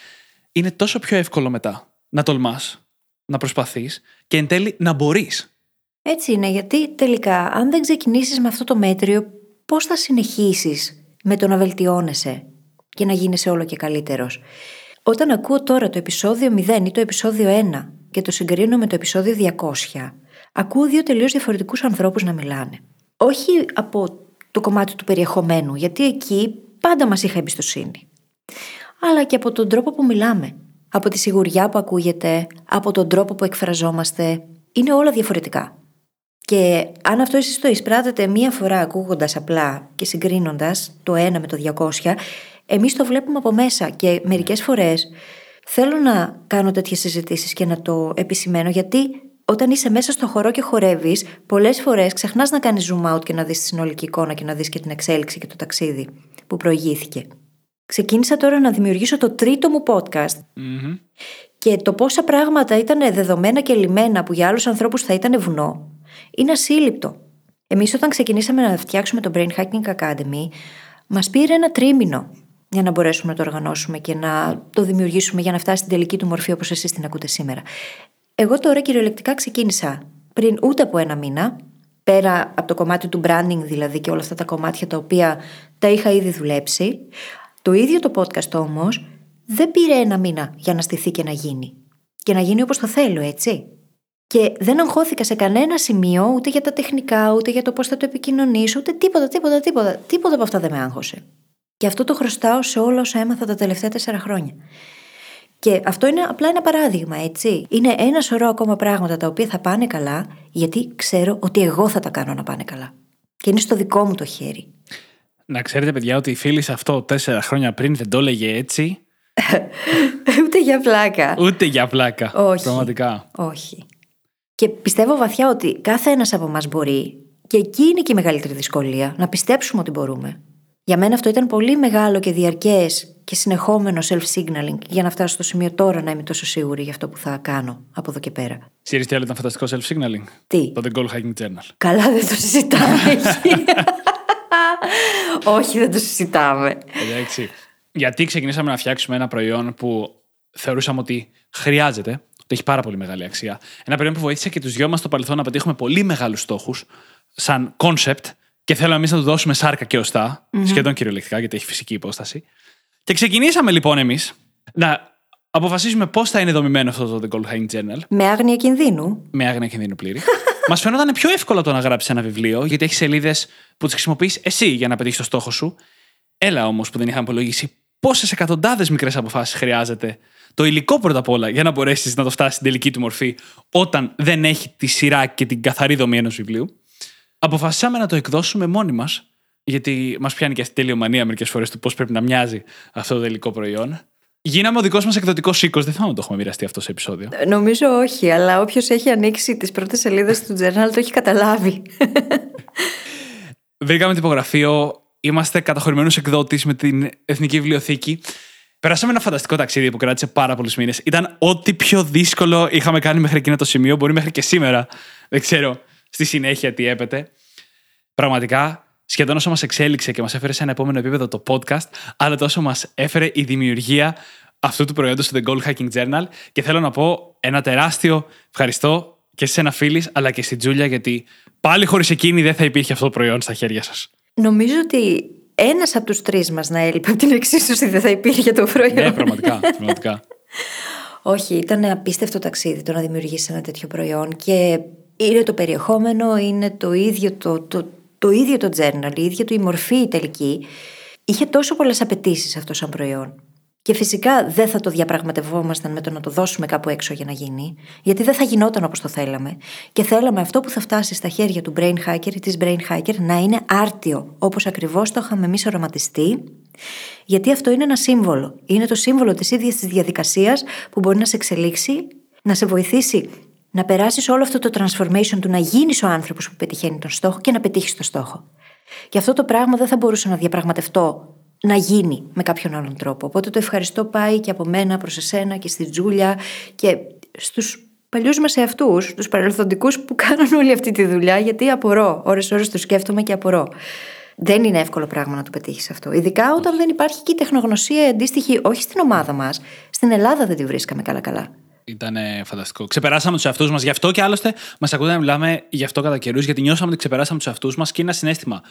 είναι τόσο πιο εύκολο μετά να τολμάς, να προσπαθείς και εν τέλει να μπορείς. Έτσι είναι, γιατί τελικά, αν δεν ξεκινήσεις με αυτό το μέτριο, πώς θα συνεχίσεις με το να βελτιώνεσαι και να γίνεσαι όλο και καλύτερος; Όταν ακούω τώρα το επεισόδιο 0 ή το επεισόδιο 1 και το συγκρίνω με το επεισόδιο 200, ακούω δύο τελείως διαφορετικούς ανθρώπους να μιλάνε. Όχι από το κομμάτι του περιεχομένου, γιατί εκεί πάντα μας είχα εμπιστοσύνη. Αλλά και από τον τρόπο που μιλάμε. Από τη σιγουριά που ακούγεται, από τον τρόπο που εκφραζόμαστε. Είναι όλα διαφορετικά. Και αν αυτό εσείς το εισπράτετε μία φορά ακούγοντας απλά και συγκρίνοντας το ένα με το 200, εμείς το βλέπουμε από μέσα και μερικές φορές θέλω να κάνω τέτοιες συζητήσεις και να το επισημαίνω γιατί όταν είσαι μέσα στο χορό και χορεύεις, πολλές φορές ξεχνάς να κάνεις zoom out και να δεις τη συνολική εικόνα και να δεις και την εξέλιξη και το ταξίδι που προηγήθηκε. Ξεκίνησα τώρα να δημιουργήσω το τρίτο μου podcast. Και το πόσα πράγματα ήταν δεδομένα και λιμένα που για άλλους ανθρώπους θα ήταν βουνό, είναι ασύλληπτο. Εμείς, όταν ξεκινήσαμε να φτιάξουμε το Brain Hacking Academy, μας πήρε ένα τρίμηνο για να μπορέσουμε να το οργανώσουμε και να το δημιουργήσουμε για να φτάσει στην τελική του μορφή όπως εσείς την ακούτε σήμερα. Εγώ τώρα κυριολεκτικά ξεκίνησα πριν ούτε από ένα μήνα, πέρα από το κομμάτι του branding δηλαδή και όλα αυτά τα κομμάτια τα οποία τα είχα ήδη δουλέψει. Το ίδιο το podcast όμως δεν πήρε ένα μήνα για να στηθεί και να γίνει. Και να γίνει όπως το θέλω, έτσι. Και δεν αγχώθηκα σε κανένα σημείο ούτε για τα τεχνικά, ούτε για το πώς θα το επικοινωνήσω, ούτε τίποτα, τίποτα, τίποτα. Τίποτα από αυτά δεν με άγχωσε. Και αυτό το χρωστάω σε όλα όσα έμαθα τα τελευταία τέσσερα χρόνια. Και αυτό είναι απλά ένα παράδειγμα, έτσι. Είναι ένα σωρό ακόμα πράγματα τα οποία θα πάνε καλά, γιατί ξέρω ότι εγώ θα τα κάνω να πάνε καλά. Και είναι στο δικό μου το χέρι. Να ξέρετε, παιδιά, ότι η φίλη σε αυτό τέσσερα χρόνια πριν δεν το έλεγε έτσι. Ούτε για πλάκα. Ούτε για πλάκα. Όχι. Πραγματικά. Όχι. Και πιστεύω βαθιά ότι κάθε ένας από εμά μπορεί, και εκεί είναι και η μεγαλύτερη δυσκολία, να πιστέψουμε ότι μπορούμε. Για μένα αυτό ήταν πολύ μεγάλο και διαρκές και συνεχόμενο self-signaling για να φτάσω στο σημείο τώρα να είμαι τόσο σίγουρη για αυτό που θα κάνω από εδώ και πέρα. Ξέρεις τι άλλο ήταν φανταστικό self-signaling; Τι; Το The Goal Hiking Journal. Καλά, δεν το συζητάμε. Όχι, δεν το συζητάμε. Εντάξει. Γιατί ξεκινήσαμε να φτιάξουμε ένα προϊόν που θεωρούσαμε ότι χρειάζεται, ότι έχει πάρα πολύ μεγάλη αξία. Ένα προϊόν που βοήθησε και τους δυο μας στο παρελθόν να πετύχουμε πολύ μεγάλους στόχους, σαν concept, και θέλουμε εμείς να του δώσουμε σάρκα και οστά, σχεδόν κυριολεκτικά, γιατί έχει φυσική υπόσταση. Και ξεκινήσαμε λοιπόν εμείς να αποφασίσουμε πώς θα είναι δομημένο αυτό το The Gold Hang Journal. Με άγνοια κινδύνου. Με άγνοια κινδύνου πλήρη. Μας φαινόταν πιο εύκολο το να γράψεις ένα βιβλίο, γιατί έχεις σελίδες που τις χρησιμοποιείς εσύ για να πετύχεις το στόχο σου. Έλα όμως που δεν είχαμε υπολογίσει πόσες εκατοντάδες μικρές αποφάσεις χρειάζεται το υλικό πρώτα απ' όλα για να μπορέσεις να το φτάσεις στην τελική του μορφή, όταν δεν έχει τη σειρά και την καθαρή δομή ενός βιβλίου. Αποφασίσαμε να το εκδώσουμε μόνοι μας, γιατί μας πιάνει και αυτή η τελειομανία μερικές φορές του πώς πρέπει να μοιάζει αυτό το υλικό προϊόν. Γίναμε ο δικός μας εκδοτικός οίκος. Δεν θυμάμαι το έχουμε μοιραστεί αυτό σε επεισόδιο. Ε, Νομίζω όχι, αλλά όποιος έχει ανοίξει τις πρώτες σελίδες του journal το έχει καταλάβει. Βρήκαμε τυπογραφείο. Είμαστε καταχωρημένου εκδότης με την Εθνική Βιβλιοθήκη. Περάσαμε ένα φανταστικό ταξίδι που κράτησε πάρα πολλούς μήνες. Ήταν ό,τι πιο δύσκολο είχαμε κάνει μέχρι εκείνο το σημείο. Μπορεί μέχρι και σήμερα. Δεν ξέρω στη συνέχεια τι έπεται. Πραγματικά, σχεδόν όσο μας εξέλιξε και μας έφερε σε ένα επόμενο επίπεδο το podcast, αλλά τόσο μας έφερε η δημιουργία αυτού του προϊόντος του The Gold Hacking Journal. Και θέλω να πω ένα τεράστιο ευχαριστώ και σε ένα φίλης, αλλά και στην Τζούλια, γιατί πάλι χωρίς εκείνη δεν θα υπήρχε αυτό το προϊόν στα χέρια σας. Νομίζω ότι ένας από τους τρεις μας να έλειπε από την εξίσωση δεν θα υπήρχε το προϊόν. Ναι, πραγματικά. πραγματικά. Όχι, ήταν απίστευτο ταξίδι το να δημιουργήσεις ένα τέτοιο προϊόν και είναι το περιεχόμενο, είναι το ίδιο το, το, το, ίδιο το journal, η ίδια του η μορφή η τελική. Είχε τόσο πολλές απαιτήσεις αυτό σαν προϊόν. Και φυσικά δεν θα το διαπραγματευόμασταν με το να το δώσουμε κάπου έξω για να γίνει, γιατί δεν θα γινόταν όπως το θέλαμε. Και θέλαμε αυτό που θα φτάσει στα χέρια του brain hacker ή της brain hacker να είναι άρτιο, όπως ακριβώς το είχαμε εμείς οραματιστεί, γιατί αυτό είναι ένα σύμβολο. Είναι το σύμβολο της ίδιας της διαδικασίας που μπορεί να σε εξελίξει, να σε βοηθήσει να περάσεις όλο αυτό το transformation του να γίνεις ο άνθρωπος που πετυχαίνει τον στόχο και να πετύχεις τον στόχο. Και αυτό το πράγμα δεν θα μπορούσα να διαπραγματευτώ να γίνει με κάποιον άλλον τρόπο. Οπότε το ευχαριστώ πάει και από μένα προς εσένα και στη Τζούλια και στους παλιούς μας εαυτούς, τους παρελθοντικούς που κάνουν όλη αυτή τη δουλειά, γιατί απορώ. Ώρε-ώρε το σκέφτομαι και απορώ. Δεν είναι εύκολο πράγμα να το πετύχεις αυτό. Ειδικά όταν δεν υπάρχει και η τεχνογνωσία αντίστοιχη, όχι στην ομάδα μας. Στην Ελλάδα δεν τη βρίσκαμε καλά-καλά. Ήταν φανταστικό. Ξεπεράσαμε τους εαυτούς μας. Γι' αυτό και άλλωστε μας ακούτε να μιλάμε γι' αυτό κατά καιρούς, γιατί νιώσαμε ότι ξεπεράσαμε τους εαυτούς μας και είναι ένα συνέστημα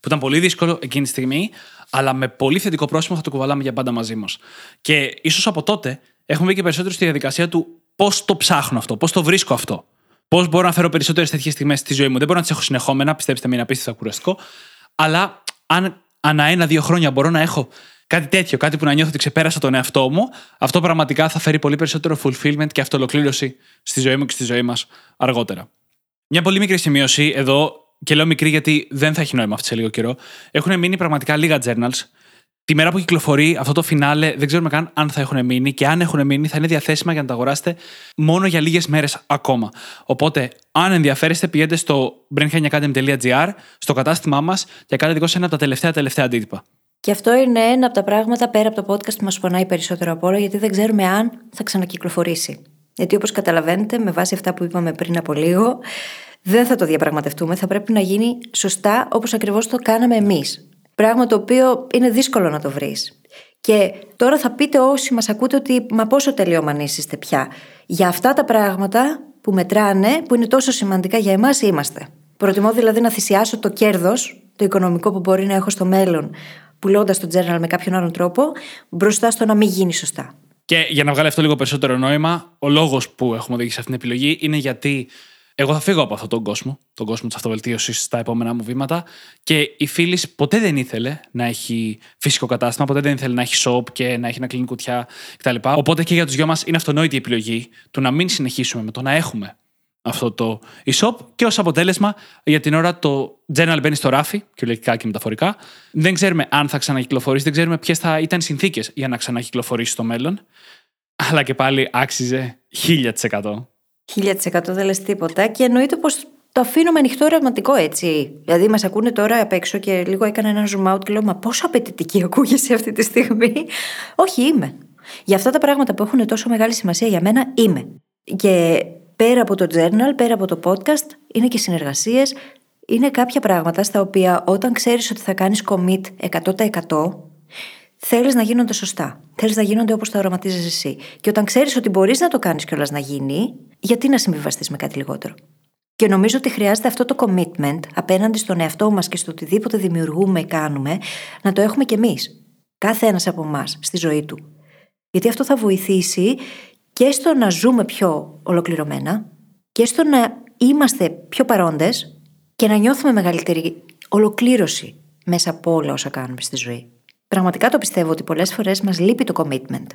που ήταν πολύ δύσκολο εκείνη τη στιγμή, αλλά με πολύ θετικό πρόσημο θα το κουβαλάμε για πάντα μαζί μας. Και ίσως από τότε έχουμε μπει και περισσότερο στη διαδικασία του πώς το ψάχνω αυτό, πώς το βρίσκω αυτό. Πώς μπορώ να φέρω περισσότερες τέτοιες στιγμές στη ζωή μου. Δεν μπορώ να τις έχω συνεχόμενα, πιστέψτε με, είναι απίστευτα κουραστικό. Αλλά αν ανά ένα-δύο χρόνια μπορώ να έχω κάτι τέτοιο, κάτι που να νιώθω ότι ξεπέρασα τον εαυτό μου, αυτό πραγματικά θα φέρει πολύ περισσότερο fulfillment και αυτολοκλήρωση στη ζωή μου και στη ζωή μας αργότερα. Μια πολύ μικρή σημείωση εδώ και λέω μικρή γιατί δεν θα έχει νόημα αυτή σε λίγο καιρό, έχουν μείνει πραγματικά λίγα journals. Τη μέρα που κυκλοφορεί αυτό το φινάλε, δεν ξέρουμε καν αν θα έχουν μείνει και αν έχουν μείνει θα είναι διαθέσιμα για να τα αγοράσετε μόνο για λίγες μέρες ακόμα. Οπότε, αν ενδιαφέρεστε, πηγαίνετε στο brainhackingacademy.gr, στο κατάστημά μας και κάνετε δικό ένα από τα τελευταία τελευταία αντίτυπα. Και αυτό είναι ένα από τα πράγματα πέρα από το podcast που μας πονάει περισσότερο από όλα, γιατί δεν ξέρουμε αν θα ξανακυκλοφορήσει. Γιατί όπως καταλαβαίνετε, με βάση αυτά που είπαμε πριν από λίγο, δεν θα το διαπραγματευτούμε. Θα πρέπει να γίνει σωστά όπως ακριβώς το κάναμε εμείς. Πράγμα το οποίο είναι δύσκολο να το βρεις. Και τώρα θα πείτε όσοι μας ακούτε ότι μα πόσο τελειόμαν είστε πια. Για αυτά τα πράγματα που μετράνε, που είναι τόσο σημαντικά για εμάς, είμαστε. Προτιμώ δηλαδή να θυσιάσω το κέρδος, το οικονομικό που μπορεί να έχω στο μέλλον, πουλώντας το journal με κάποιον άλλον τρόπο, μπροστά στο να μην γίνει σωστά. Και για να βγάλει αυτό λίγο περισσότερο νόημα, ο λόγος που έχουμε οδηγήσει αυτή την επιλογή είναι γιατί εγώ θα φύγω από αυτόν τον κόσμο, τον κόσμο της αυτοβελτίωσης στα επόμενά μου βήματα. Και η φίλης ποτέ δεν ήθελε να έχει φυσικό κατάστημα, ποτέ δεν ήθελε να έχει shop και να έχει να κλείνει κουτιά κτλ. Οπότε και για τους δυο μας είναι αυτονόητη η επιλογή του να μην συνεχίσουμε με το να έχουμε αυτό το e-shop και ως αποτέλεσμα για την ώρα το journal μπαίνει στο ράφι, κυριολεκτικά και μεταφορικά. Δεν ξέρουμε αν θα ξανακυκλοφορήσει, δεν ξέρουμε ποιες θα ήταν οι συνθήκες για να ξανακυκλοφορήσει στο μέλλον. Αλλά και πάλι άξιζε 1000%. 1000% δεν λες τίποτα και εννοείται πως το αφήνω με ανοιχτό ερωτηματικό έτσι. Δηλαδή, μας ακούνε τώρα απ' έξω και λίγο έκανα ένα zoom out και λέω Μα πόσο απαιτητική ακούγεσαι αυτή τη στιγμή; Όχι, είμαι. Για αυτά τα πράγματα που έχουν τόσο μεγάλη σημασία για μένα, είμαι. Και πέρα από το journal, πέρα από το podcast, είναι και συνεργασίες. Είναι κάποια πράγματα στα οποία όταν ξέρεις ότι θα κάνεις commit 100% θέλεις να γίνονται σωστά. Θέλεις να γίνονται όπως τα οραματίζεις εσύ. Και όταν ξέρεις ότι μπορείς να το κάνεις κιόλας να γίνει, γιατί να συμβιβαστείς με κάτι λιγότερο. Και νομίζω ότι χρειάζεται αυτό το commitment απέναντι στον εαυτό μας και στο οτιδήποτε δημιουργούμε ή κάνουμε, να το έχουμε κι εμείς. Κάθε ένας από εμάς στη ζωή του. Γιατί αυτό θα βοηθήσει και στο να ζούμε πιο ολοκληρωμένα και στο να είμαστε πιο παρόντες και να νιώθουμε μεγαλύτερη ολοκλήρωση μέσα από όλα όσα κάνουμε στη ζωή. Πραγματικά το πιστεύω ότι πολλές φορές μας λείπει το commitment.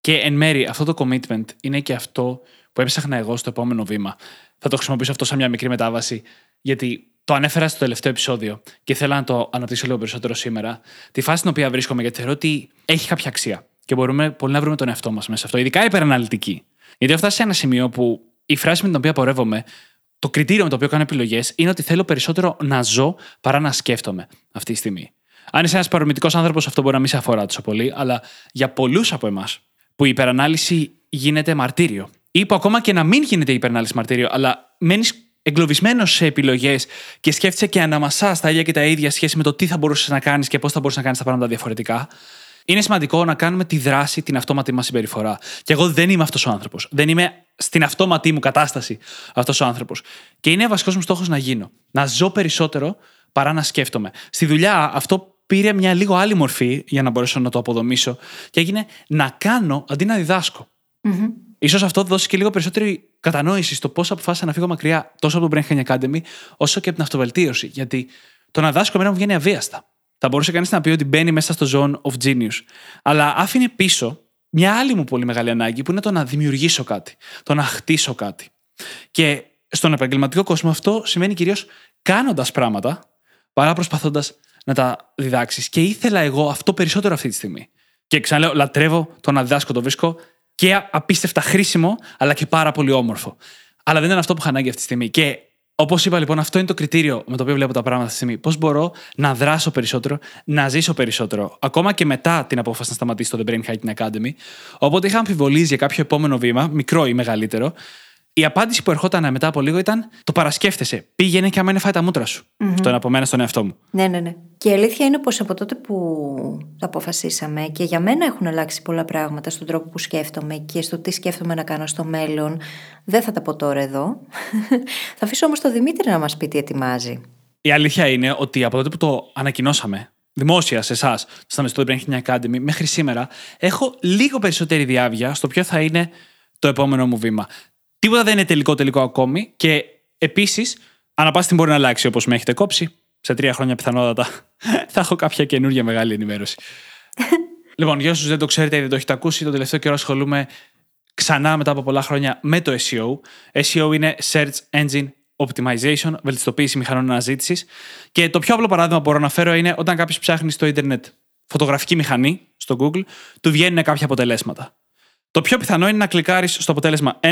Και εν μέρη αυτό το commitment είναι και αυτό που έψαχνα εγώ στο επόμενο βήμα. Θα το χρησιμοποιήσω αυτό σαν μια μικρή μετάβαση, γιατί το ανέφερα στο τελευταίο επεισόδιο και θέλω να το αναπτύξω λίγο περισσότερο σήμερα. Τη φάση στην οποία βρίσκομαι, γιατί θεωρώ ότι έχει κάποια αξία. Και μπορούμε πολύ να βρούμε τον εαυτό μας μέσα σε αυτό. Ειδικά υπεραναλυτική. Γιατί έχω φτάσει σε ένα σημείο που η φράση με την οποία πορεύομαι, το κριτήριο με το οποίο κάνω επιλογές, είναι ότι θέλω περισσότερο να ζω παρά να σκέφτομαι αυτή τη στιγμή. Αν είσαι ένας παρομητικό άνθρωπος, αυτό μπορεί να μην σε αφορά τόσο πολύ, αλλά για πολλούς από εμάς που η υπερανάλυση γίνεται μαρτύριο. Ή που ακόμα και να μην γίνεται η υπερανάλυση μαρτύριο, αλλά μένεις εγκλωβισμένος σε επιλογές και σκέφτεσαι και αναμασάς τα ίδια και τα ίδια σχέση με το τι θα μπορούσες να κάνεις και πώς θα μπορούσες να κάνεις τα πράγματα διαφορετικά. Είναι σημαντικό να κάνουμε τη δράση την αυτόματη μας συμπεριφορά. Και εγώ δεν είμαι αυτός ο άνθρωπος. Δεν είμαι στην αυτόματη μου κατάσταση αυτός ο άνθρωπος. Και είναι βασικός μου στόχος να γίνω. Να ζω περισσότερο παρά να σκέφτομαι. Στη δουλειά αυτό πήρε μια λίγο άλλη μορφή για να μπορέσω να το αποδομήσω και έγινε να κάνω αντί να διδάσκω. Mm-hmm. Ίσως αυτό δώσει και λίγο περισσότερη κατανόηση στο πώς αποφάσισα να φύγω μακριά τόσο από το Brain Hacking Academy, όσο και από την αυτοβελτίωση. Γιατί το να δάσκω εμένα μου βγαίνει αβίαστα. Θα μπορούσε κανείς να πει ότι μπαίνει μέσα στο zone of genius. Αλλά άφηνε πίσω μια άλλη μου πολύ μεγάλη ανάγκη που είναι το να δημιουργήσω κάτι, το να χτίσω κάτι. Και στον επαγγελματικό κόσμο αυτό σημαίνει κυρίως κάνοντας πράγματα παρά προσπαθώντας να τα διδάξεις. Και ήθελα εγώ αυτό περισσότερο αυτή τη στιγμή. Και ξαναλέω, λατρεύω το να διδάσκω, το βρίσκω και απίστευτα χρήσιμο, αλλά και πάρα πολύ όμορφο. Αλλά δεν είναι αυτό που είχα ανάγκη αυτή τη στιγμή. Και όπως είπα λοιπόν, αυτό είναι το κριτήριο με το οποίο βλέπω τα πράγματα αυτή τη στιγμή. Πώς μπορώ να δράσω περισσότερο, να ζήσω περισσότερο, ακόμα και μετά την απόφαση να σταματήσω το The Brain Hacking Academy. Οπότε είχα αμφιβολήσει για κάποιο επόμενο βήμα, μικρό ή μεγαλύτερο, η απάντηση που ερχόταν μετά από λίγο ήταν το παρασκέφτεσαι. Πήγαινε και άμα φάει τα μούτρα σου. Mm-hmm. Αυτό είναι από μένα στον εαυτό μου. Ναι, ναι, ναι. Και η αλήθεια είναι πως από τότε που το αποφασίσαμε και για μένα έχουν αλλάξει πολλά πράγματα στον τρόπο που σκέφτομαι και στο τι σκέφτομαι να κάνω στο μέλλον. Δεν θα τα πω τώρα εδώ. θα αφήσω όμως τον Δημήτρη να μας πει τι ετοιμάζει. Η αλήθεια είναι ότι από τότε που το ανακοινώσαμε δημόσια σε εσάς, στα Μεστό Brain Academy, μέχρι σήμερα, έχω λίγο περισσότερη διάβια στο ποιο θα είναι το επόμενο μου βήμα. Τίποτα δεν είναι τελικό τελικό ακόμη και επίσης, ανά πάση μπορεί να αλλάξει όπως με έχετε κόψει. Σε τρία χρόνια πιθανότατα θα έχω κάποια καινούργια μεγάλη ενημέρωση. λοιπόν, για όσους δεν το ξέρετε ή δεν το έχετε ακούσει, το τελευταίο καιρό ασχολούμαι ξανά μετά από πολλά χρόνια με το SEO. SEO είναι Search Engine Optimization, βελτιστοποίηση μηχανών αναζήτησης. Και το πιο απλό παράδειγμα που μπορώ να φέρω είναι όταν κάποιος ψάχνει στο Ιντερνετ φωτογραφική μηχανή στο Google, του βγαίνουν κάποια αποτελέσματα. Το πιο πιθανό είναι να κλικάρεις στο αποτέλεσμα 1,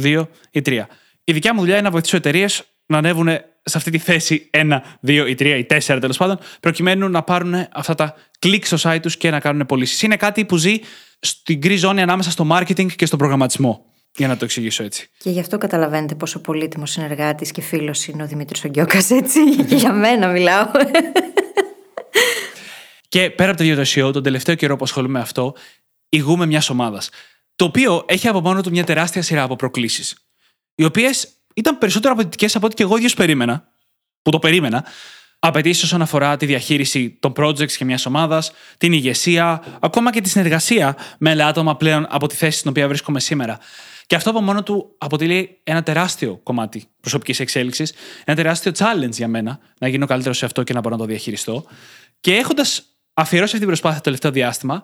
2 ή 3. Η δικιά μου δουλειά είναι να βοηθήσω εταιρείες να ανέβουν σε αυτή τη θέση 1, 2 ή 3 ή 4 τέλος πάντων, προκειμένου να πάρουν αυτά τα κλικ στο site τους και να κάνουν πωλήσεις. Είναι κάτι που ζει στην γκρι ζώνη ανάμεσα στο marketing και στον προγραμματισμό. Για να το εξηγήσω έτσι. Και γι' αυτό καταλαβαίνετε πόσο πολύτιμος συνεργάτης και φίλος είναι ο Δημήτρης Ογκιώκα, έτσι. και για μένα μιλάω. και πέρα από το ίδιο το SEO, τον τελευταίο καιρό που ασχολούμαι με αυτό, ηγούμε μιας ομάδας. Το οποίο έχει από μόνο του μια τεράστια σειρά από προκλήσεις. Οι οποίες ήταν περισσότερο απαιτητικές από ό,τι και εγώ ίδιος περίμενα. Που το περίμενα. Απαιτήσεις όσον αφορά τη διαχείριση των projects και μιας ομάδας, την ηγεσία, ακόμα και τη συνεργασία με άλλα άτομα πλέον από τη θέση στην οποία βρίσκομαι σήμερα. Και αυτό από μόνο του αποτελεί ένα τεράστιο κομμάτι προσωπικής εξέλιξης, ένα τεράστιο challenge για μένα να γίνω καλύτερος σε αυτό και να μπορώ να το διαχειριστώ. Και έχοντας αφιερώσει αυτή την προσπάθεια το τελευταίο διάστημα,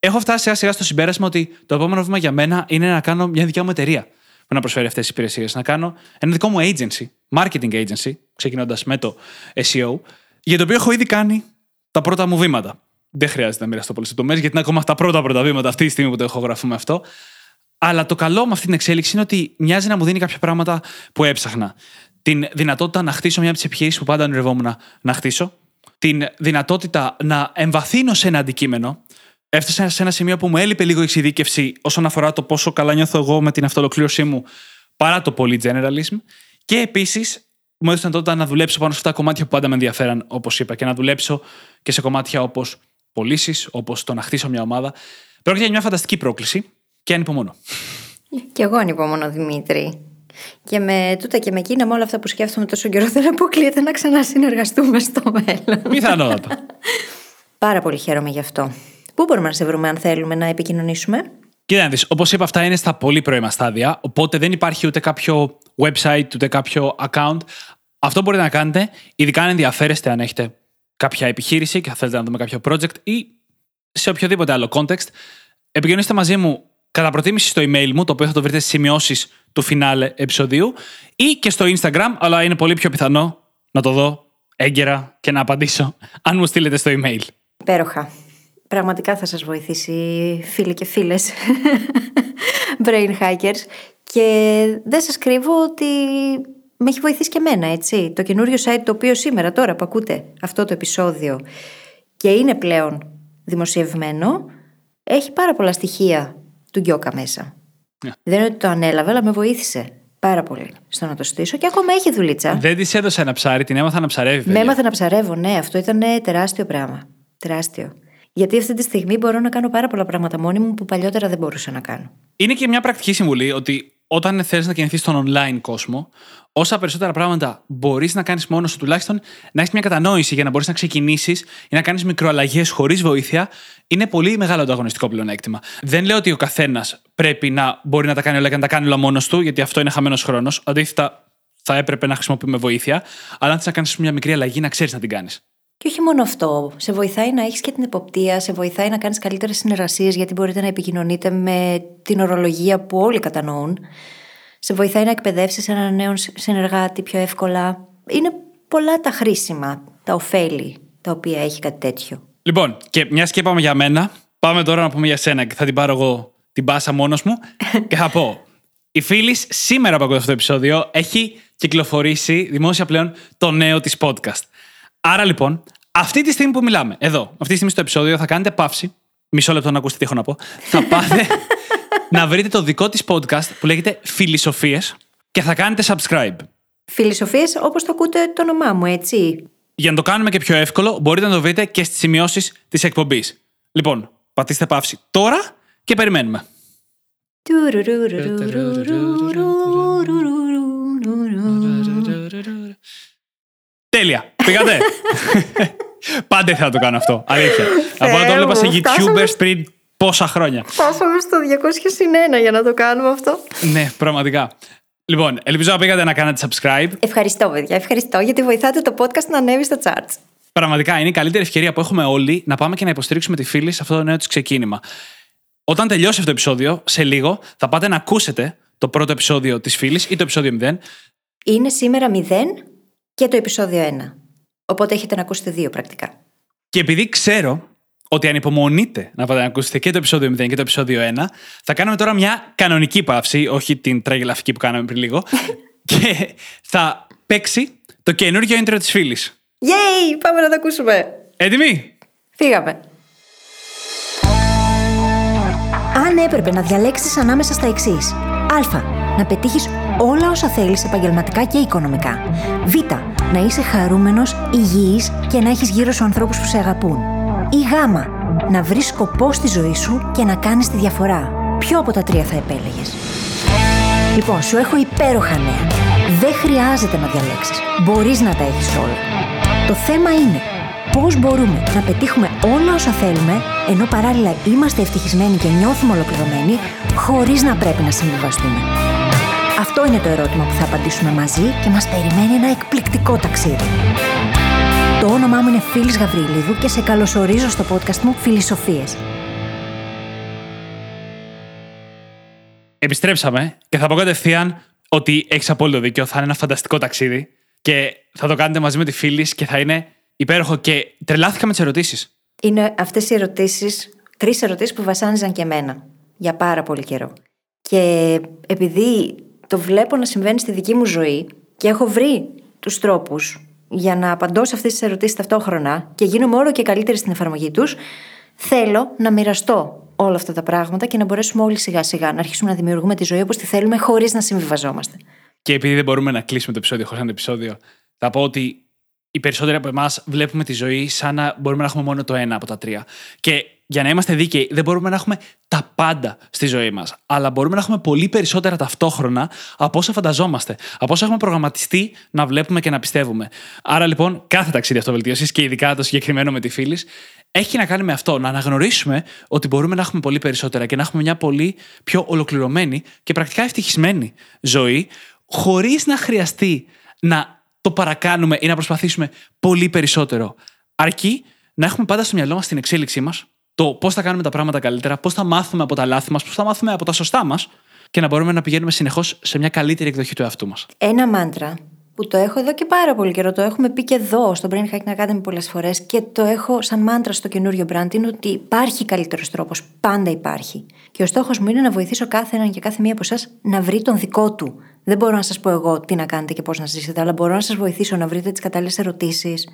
έχω φτάσει σιγά σιγά στο συμπέρασμα ότι το επόμενο βήμα για μένα είναι να κάνω μια δικιά μου εταιρεία που να προσφέρει αυτές τις υπηρεσίες. Να κάνω ένα δικό μου agency, marketing agency, ξεκινώντας με το SEO, για το οποίο έχω ήδη κάνει τα πρώτα μου βήματα. Δεν χρειάζεται να μοιραστώ πολλές λεπτομέρειες, γιατί είναι ακόμα τα πρώτα πρώτα βήματα αυτή τη στιγμή που το έχω γραφεί με αυτό. Αλλά το καλό με αυτή την εξέλιξη είναι ότι μοιάζει να μου δίνει κάποια πράγματα που έψαχνα. Την δυνατότητα να χτίσω μια από τις επιχειρήσεις που πάντα ονειρευόμουν να χτίσω. Την δυνατότητα να εμβαθύνω σε ένα αντικείμενο έφτασα σε ένα σημείο που μου έλειπε λίγο εξειδίκευση όσον αφορά το πόσο καλά νιώθω εγώ με την αυτολοκλήρωσή μου παρά το πολύ generalism. Και επίσης μου έδωσε τότε να δουλέψω πάνω σε αυτά τα κομμάτια που πάντα με ενδιαφέραν, όπως είπα, και να δουλέψω και σε κομμάτια όπως πωλήσεις, όπως το να χτίσω μια ομάδα. Πρόκειται για μια φανταστική πρόκληση και ανυπομονώ. Και εγώ ανυπομονώ, Δημήτρη. Και με τούτα και με εκείνα, με όλα αυτά που σκέφτομαι τόσο καιρό, δεν αποκλείεται να ξανασυνεργαστούμε στο μέλλον. Πιθανότατα. Πάρα πολύ χαίρομαι γι' αυτό. Πού μπορούμε να σε βρούμε αν θέλουμε να επικοινωνήσουμε; Κοίτα να δεις, όπως είπα αυτά είναι στα πολύ πρώιμα στάδια, οπότε δεν υπάρχει ούτε κάποιο website, ούτε κάποιο account. Αυτό μπορείτε να κάνετε, ειδικά αν ενδιαφέρεστε αν έχετε κάποια επιχείρηση και θα θέλετε να δούμε κάποιο project ή σε οποιοδήποτε άλλο context. Επικοινωνήστε μαζί μου κατά προτίμηση στο email μου, το οποίο θα το βρείτε στις σημειώσεις του φινάλε επεισοδίου, ή και στο Instagram, αλλά είναι πολύ πιο πιθανό να το δω έγκαιρα και να απαντήσω αν μου στείλετε στο email. Υπέροχα. Πραγματικά θα σας βοηθήσει φίλοι και φίλες brain hackers και δεν σας κρύβω ότι με έχει βοηθήσει και εμένα, έτσι. Το καινούριο site το οποίο σήμερα τώρα που ακούτε αυτό το επεισόδιο και είναι πλέον δημοσιευμένο, έχει πάρα πολλά στοιχεία του Γκιόκα μέσα. Ναι. Δεν είναι ότι το ανέλαβε, αλλά με βοήθησε πάρα πολύ στο να το στήσω και ακόμα έχει δουλίτσα. Δεν της έδωσα ένα ψάρι, την έμαθα να ψαρεύει. Με παιδιά. έμαθε να ψαρεύω, ναι, αυτό ήταν τεράστιο πράγμα. Τεράστιο. Γιατί αυτή τη στιγμή μπορώ να κάνω πάρα πολλά πράγματα μόνη μου που παλιότερα δεν μπορούσα να κάνω. Είναι και μια πρακτική συμβουλή ότι όταν θέλει να κινηθείς στον online κόσμο, όσα περισσότερα πράγματα μπορείς να κάνεις μόνος σου, τουλάχιστον να έχεις μια κατανόηση για να μπορείς να ξεκινήσεις ή να κάνεις μικροαλλαγές χωρίς βοήθεια, είναι πολύ μεγάλο το αγωνιστικό πλεονέκτημα. Δεν λέω ότι ο καθένας πρέπει να μπορεί να τα κάνει όλα και να τα κάνει όλα μόνος του, γιατί αυτό είναι χαμένος χρόνος. Αντίθετα, θα έπρεπε να χρησιμοποιούμε βοήθεια, αλλά αν θες να κάνεις μια μικρή αλλαγή, να ξέρεις να την κάνεις. Και όχι μόνο αυτό. Σε βοηθάει να έχεις και την εποπτεία, σε βοηθάει να κάνεις καλύτερες συνεργασίες, γιατί μπορείτε να επικοινωνείτε με την ορολογία που όλοι κατανοούν. Σε βοηθάει να εκπαιδεύσεις έναν νέο συνεργάτη πιο εύκολα. Είναι πολλά τα χρήσιμα, τα ωφέλη τα οποία έχει κάτι τέτοιο. Λοιπόν, και μιας και είπαμε για μένα, πάμε τώρα να πούμε για σένα και θα την πάρω εγώ την πάσα μόνος μου και θα πω. Η φίλη σήμερα που ακούτε αυτό το επεισόδιο έχει κυκλοφορήσει δημόσια πλέον το νέο της podcast. Άρα λοιπόν, αυτή τη στιγμή που μιλάμε, εδώ, αυτή τη στιγμή στο επεισόδιο, θα κάνετε παύση. Μισό λεπτό να ακούσετε τι έχω να πω. θα πάτε να βρείτε το δικό της podcast που λέγεται Φιλισοφίες και θα κάνετε subscribe. Φιλοσοφίε όπως το ακούτε το όνομά μου, έτσι. Για να το κάνουμε και πιο εύκολο, μπορείτε να το βρείτε και στις σημειώσεις της εκπομπής. Λοιπόν, πατήστε παύση τώρα και περιμένουμε. Τέλεια. Πήγατε; Πάντα ήθελα να το κάνω αυτό. Αλήθεια. Από να το βλέπα σε μου, φτάσαμε YouTubers πριν πόσα χρόνια. Φτάσαμε στο 200 συν 1 για να το κάνουμε αυτό. ναι, πραγματικά. Λοιπόν, ελπίζω να πήγατε να κάνετε subscribe. Ευχαριστώ, παιδιά. Ευχαριστώ γιατί βοηθάτε το podcast να ανέβει στα charts. Πραγματικά είναι η καλύτερη ευκαιρία που έχουμε όλοι να πάμε και να υποστηρίξουμε τη φίλη σε αυτό το νέο της ξεκίνημα. Όταν τελειώσει αυτό το επεισόδιο, σε λίγο θα πάτε να ακούσετε το πρώτο επεισόδιο της φίλης ή το επεισόδιο 0. Είναι σήμερα 0 και το επεισόδιο 1. Οπότε έχετε να ακούσετε δύο πρακτικά. Και επειδή ξέρω ότι ανυπομονείτε να πάτε να ακούσετε και το επεισόδιο 0 και το επεισόδιο 1, θα κάνουμε τώρα μια κανονική παύση, όχι την τραγελαφική που κάναμε πριν λίγο. και θα παίξει το καινούργιο intro της φίλης. Yay! Πάμε να το ακούσουμε. Έτοιμοι; Φύγαμε. Αν έπρεπε να διαλέξεις ανάμεσα στα εξής. Α. Να πετύχεις όλα όσα θέλεις επαγγελματικά και οικονομικά. Β. Να είσαι χαρούμενος, υγιής και να έχεις γύρω σου ανθρώπους που σε αγαπούν. Ή Γ. Να βρεις σκοπό στη ζωή σου και να κάνεις τη διαφορά. Ποιο από τα τρία θα επέλεγες; Λοιπόν, σου έχω υπέροχα νέα. Δεν χρειάζεται να διαλέξεις. Μπορείς να τα έχεις όλα. Το θέμα είναι πώς μπορούμε να πετύχουμε όλα όσα θέλουμε, ενώ παράλληλα είμαστε ευτυχισμένοι και νιώθουμε ολοκληρωμένοι, χωρίς να πρέπει να συμβιβαστούμε. Αυτό είναι το ερώτημα που θα απαντήσουμε μαζί και μας περιμένει ένα εκπληκτικό ταξίδι. Το όνομά μου είναι Φίλης Γαβριλίδου και σε καλωσορίζω στο podcast μου Φιλισοφίες. Επιστρέψαμε και θα πω κατευθείαν ότι έχεις απόλυτο δίκιο. Θα είναι ένα φανταστικό ταξίδι και θα το κάνετε μαζί με τη φίλη και θα είναι υπέροχο. Και τρελάθηκα με τις ερωτήσεις. Είναι αυτές οι ερωτήσεις, τρεις ερωτήσεις που βασάνιζαν και εμένα για πάρα πολύ καιρό. Και επειδή το βλέπω να συμβαίνει στη δική μου ζωή και έχω βρει τους τρόπους για να απαντώ σε αυτές τις ερωτήσεις ταυτόχρονα και γίνομαι όλο και καλύτερη στην εφαρμογή τους, θέλω να μοιραστώ όλα αυτά τα πράγματα και να μπορέσουμε όλοι σιγά σιγά να αρχίσουμε να δημιουργούμε τη ζωή όπως τη θέλουμε χωρίς να συμβιβαζόμαστε. Και επειδή δεν μπορούμε να κλείσουμε το επεισόδιο χωρίς ένα επεισόδιο, θα πω ότι οι περισσότεροι από εμάς βλέπουμε τη ζωή σαν να μπορούμε να έχουμε μόνο το ένα από τα τρία. Και για να είμαστε δίκαιοι, δεν μπορούμε να έχουμε τα πάντα στη ζωή μας. Αλλά μπορούμε να έχουμε πολύ περισσότερα ταυτόχρονα από όσα φανταζόμαστε. Από όσα έχουμε προγραμματιστεί να βλέπουμε και να πιστεύουμε. Άρα λοιπόν, κάθε ταξίδι αυτοβελτίωσης και ειδικά το συγκεκριμένο με τη φίλη, έχει να κάνει με αυτό. Να αναγνωρίσουμε ότι μπορούμε να έχουμε πολύ περισσότερα και να έχουμε μια πολύ πιο ολοκληρωμένη και πρακτικά ευτυχισμένη ζωή, χωρίς να χρειαστεί να το παρακάνουμε ή να προσπαθήσουμε πολύ περισσότερο. Αρκεί να έχουμε πάντα στο μυαλό μας την εξέλιξή μας, το πώς θα κάνουμε τα πράγματα καλύτερα, πώς θα μάθουμε από τα λάθη μας, πώς θα μάθουμε από τα σωστά μας και να μπορούμε να πηγαίνουμε συνεχώς σε μια καλύτερη εκδοχή του εαυτού μας. Ένα μάντρα που το έχω εδώ και πάρα πολύ καιρό. Το έχουμε πει και εδώ στο Brain Hacking Academy πολλές φορές και το έχω σαν μάντρα στο καινούριο brand είναι ότι υπάρχει καλύτερος τρόπος. Πάντα υπάρχει. Και ο στόχος μου είναι να βοηθήσω κάθε έναν και κάθε μία από εσάς να βρει τον δικό του. Δεν μπορώ να σας πω εγώ τι να κάνετε και πώς να ζήσετε, αλλά μπορώ να σας βοηθήσω να βρείτε τις κατάλληλες ερωτήσεις,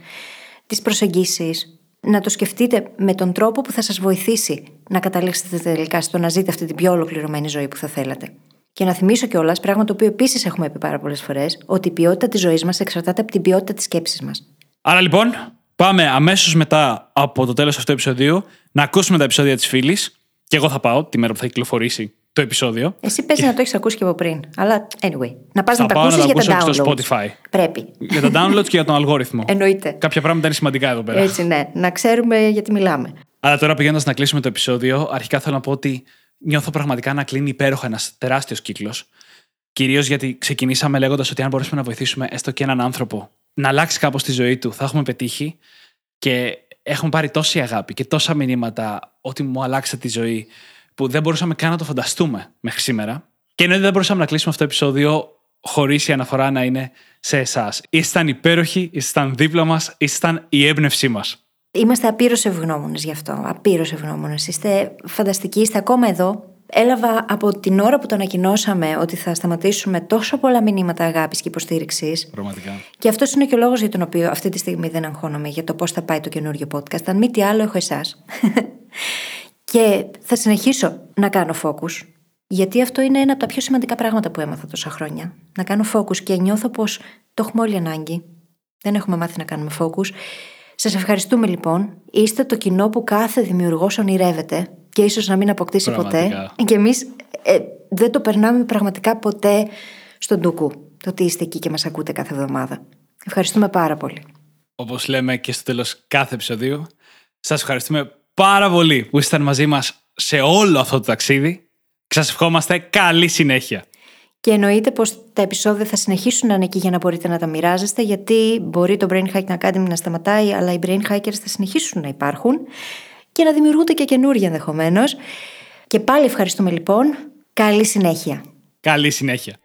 τις προσεγγίσεις, να το σκεφτείτε με τον τρόπο που θα σας βοηθήσει να καταλήξετε τελικά στο να ζείτε αυτή την πιο ολοκληρωμένη ζωή που θα θέλατε. Και να θυμίσω κιόλας, πράγμα το οποίο επίσης έχουμε πει πάρα πολλές φορές, ότι η ποιότητα της ζωής μας εξαρτάται από την ποιότητα της σκέψης μας. Άρα λοιπόν, πάμε αμέσως μετά από το τέλος αυτού του επεισοδίου να ακούσουμε τα επεισόδια της φίλης. Και εγώ θα πάω τη μέρα που θα κυκλοφορήσει το επεισόδιο. Εσύ παίζει και... να το έχεις ακούσει και από πριν. Αλλά anyway, να πας να τα ακούσεις για τα downloads. στο Spotify. Πρέπει. Για τα downloads και για τον αλγόριθμο. Εννοείται. Κάποια πράγματα είναι σημαντικά εδώ πέρα. Έτσι, ναι. Να ξέρουμε γιατί μιλάμε. Αλλά τώρα πηγαίνοντας να κλείσουμε το επεισόδιο, αρχικά θέλω να πω ότι νιώθω πραγματικά να κλείνει υπέροχα ένας τεράστιος κύκλος. Κυρίως γιατί ξεκινήσαμε λέγοντας ότι αν μπορέσουμε να βοηθήσουμε έστω και έναν άνθρωπο να αλλάξει κάπως τη ζωή του, θα έχουμε πετύχει. Και έχουμε πάρει τόση αγάπη και τόσα μηνύματα ότι μου αλλάξε τη ζωή, που δεν μπορούσαμε καν να το φανταστούμε μέχρι σήμερα. Και εννοείται δεν μπορούσαμε να κλείσουμε αυτό το επεισόδιο χωρίς η αναφορά να είναι σε εσάς. Ήσταν υπέροχοι, ήσταν δίπλα μας, ήσταν η έμπνευσή μας. Είμαστε απείρως ευγνώμονες γι' αυτό. Απείρως ευγνώμονες. Είστε φανταστικοί, είστε ακόμα εδώ. Έλαβα από την ώρα που το ανακοινώσαμε ότι θα σταματήσουμε τόσο πολλά μηνύματα αγάπης και υποστήριξης. Πραγματικά. Και αυτός είναι και ο λόγος για τον οποίο αυτή τη στιγμή δεν αγχώνομαι για το πώς θα πάει το καινούριο podcast. Αν μη τι άλλο, έχω εσάς. και θα συνεχίσω να κάνω focus. Γιατί αυτό είναι ένα από τα πιο σημαντικά πράγματα που έμαθα τόσα χρόνια. Να κάνω focus και νιώθω πως το έχουμε όλοι ανάγκη. Δεν έχουμε μάθει να κάνουμε focus. Σας ευχαριστούμε λοιπόν. Είστε το κοινό που κάθε δημιουργός ονειρεύεται και ίσως να μην αποκτήσει Πραγματικά. ποτέ. Και εμείς ε, δεν το περνάμε πραγματικά ποτέ στον ντουκού. Το ότι είστε εκεί και μας ακούτε κάθε εβδομάδα. Ευχαριστούμε πάρα πολύ. Όπως λέμε και στο τέλος κάθε επεισοδίου, σας ευχαριστούμε πάρα πολύ που ήσασταν μαζί μας σε όλο αυτό το ταξίδι. Και σα ευχόμαστε καλή συνέχεια. Και εννοείται πως τα επεισόδια θα συνεχίσουν να είναι εκεί για να μπορείτε να τα μοιράζεστε, γιατί μπορεί το Brain Hacking Academy να σταματάει, αλλά οι Brain Hackers θα συνεχίσουν να υπάρχουν και να δημιουργούνται και καινούργια ενδεχομένως. Και πάλι ευχαριστούμε λοιπόν. Καλή συνέχεια. Καλή συνέχεια.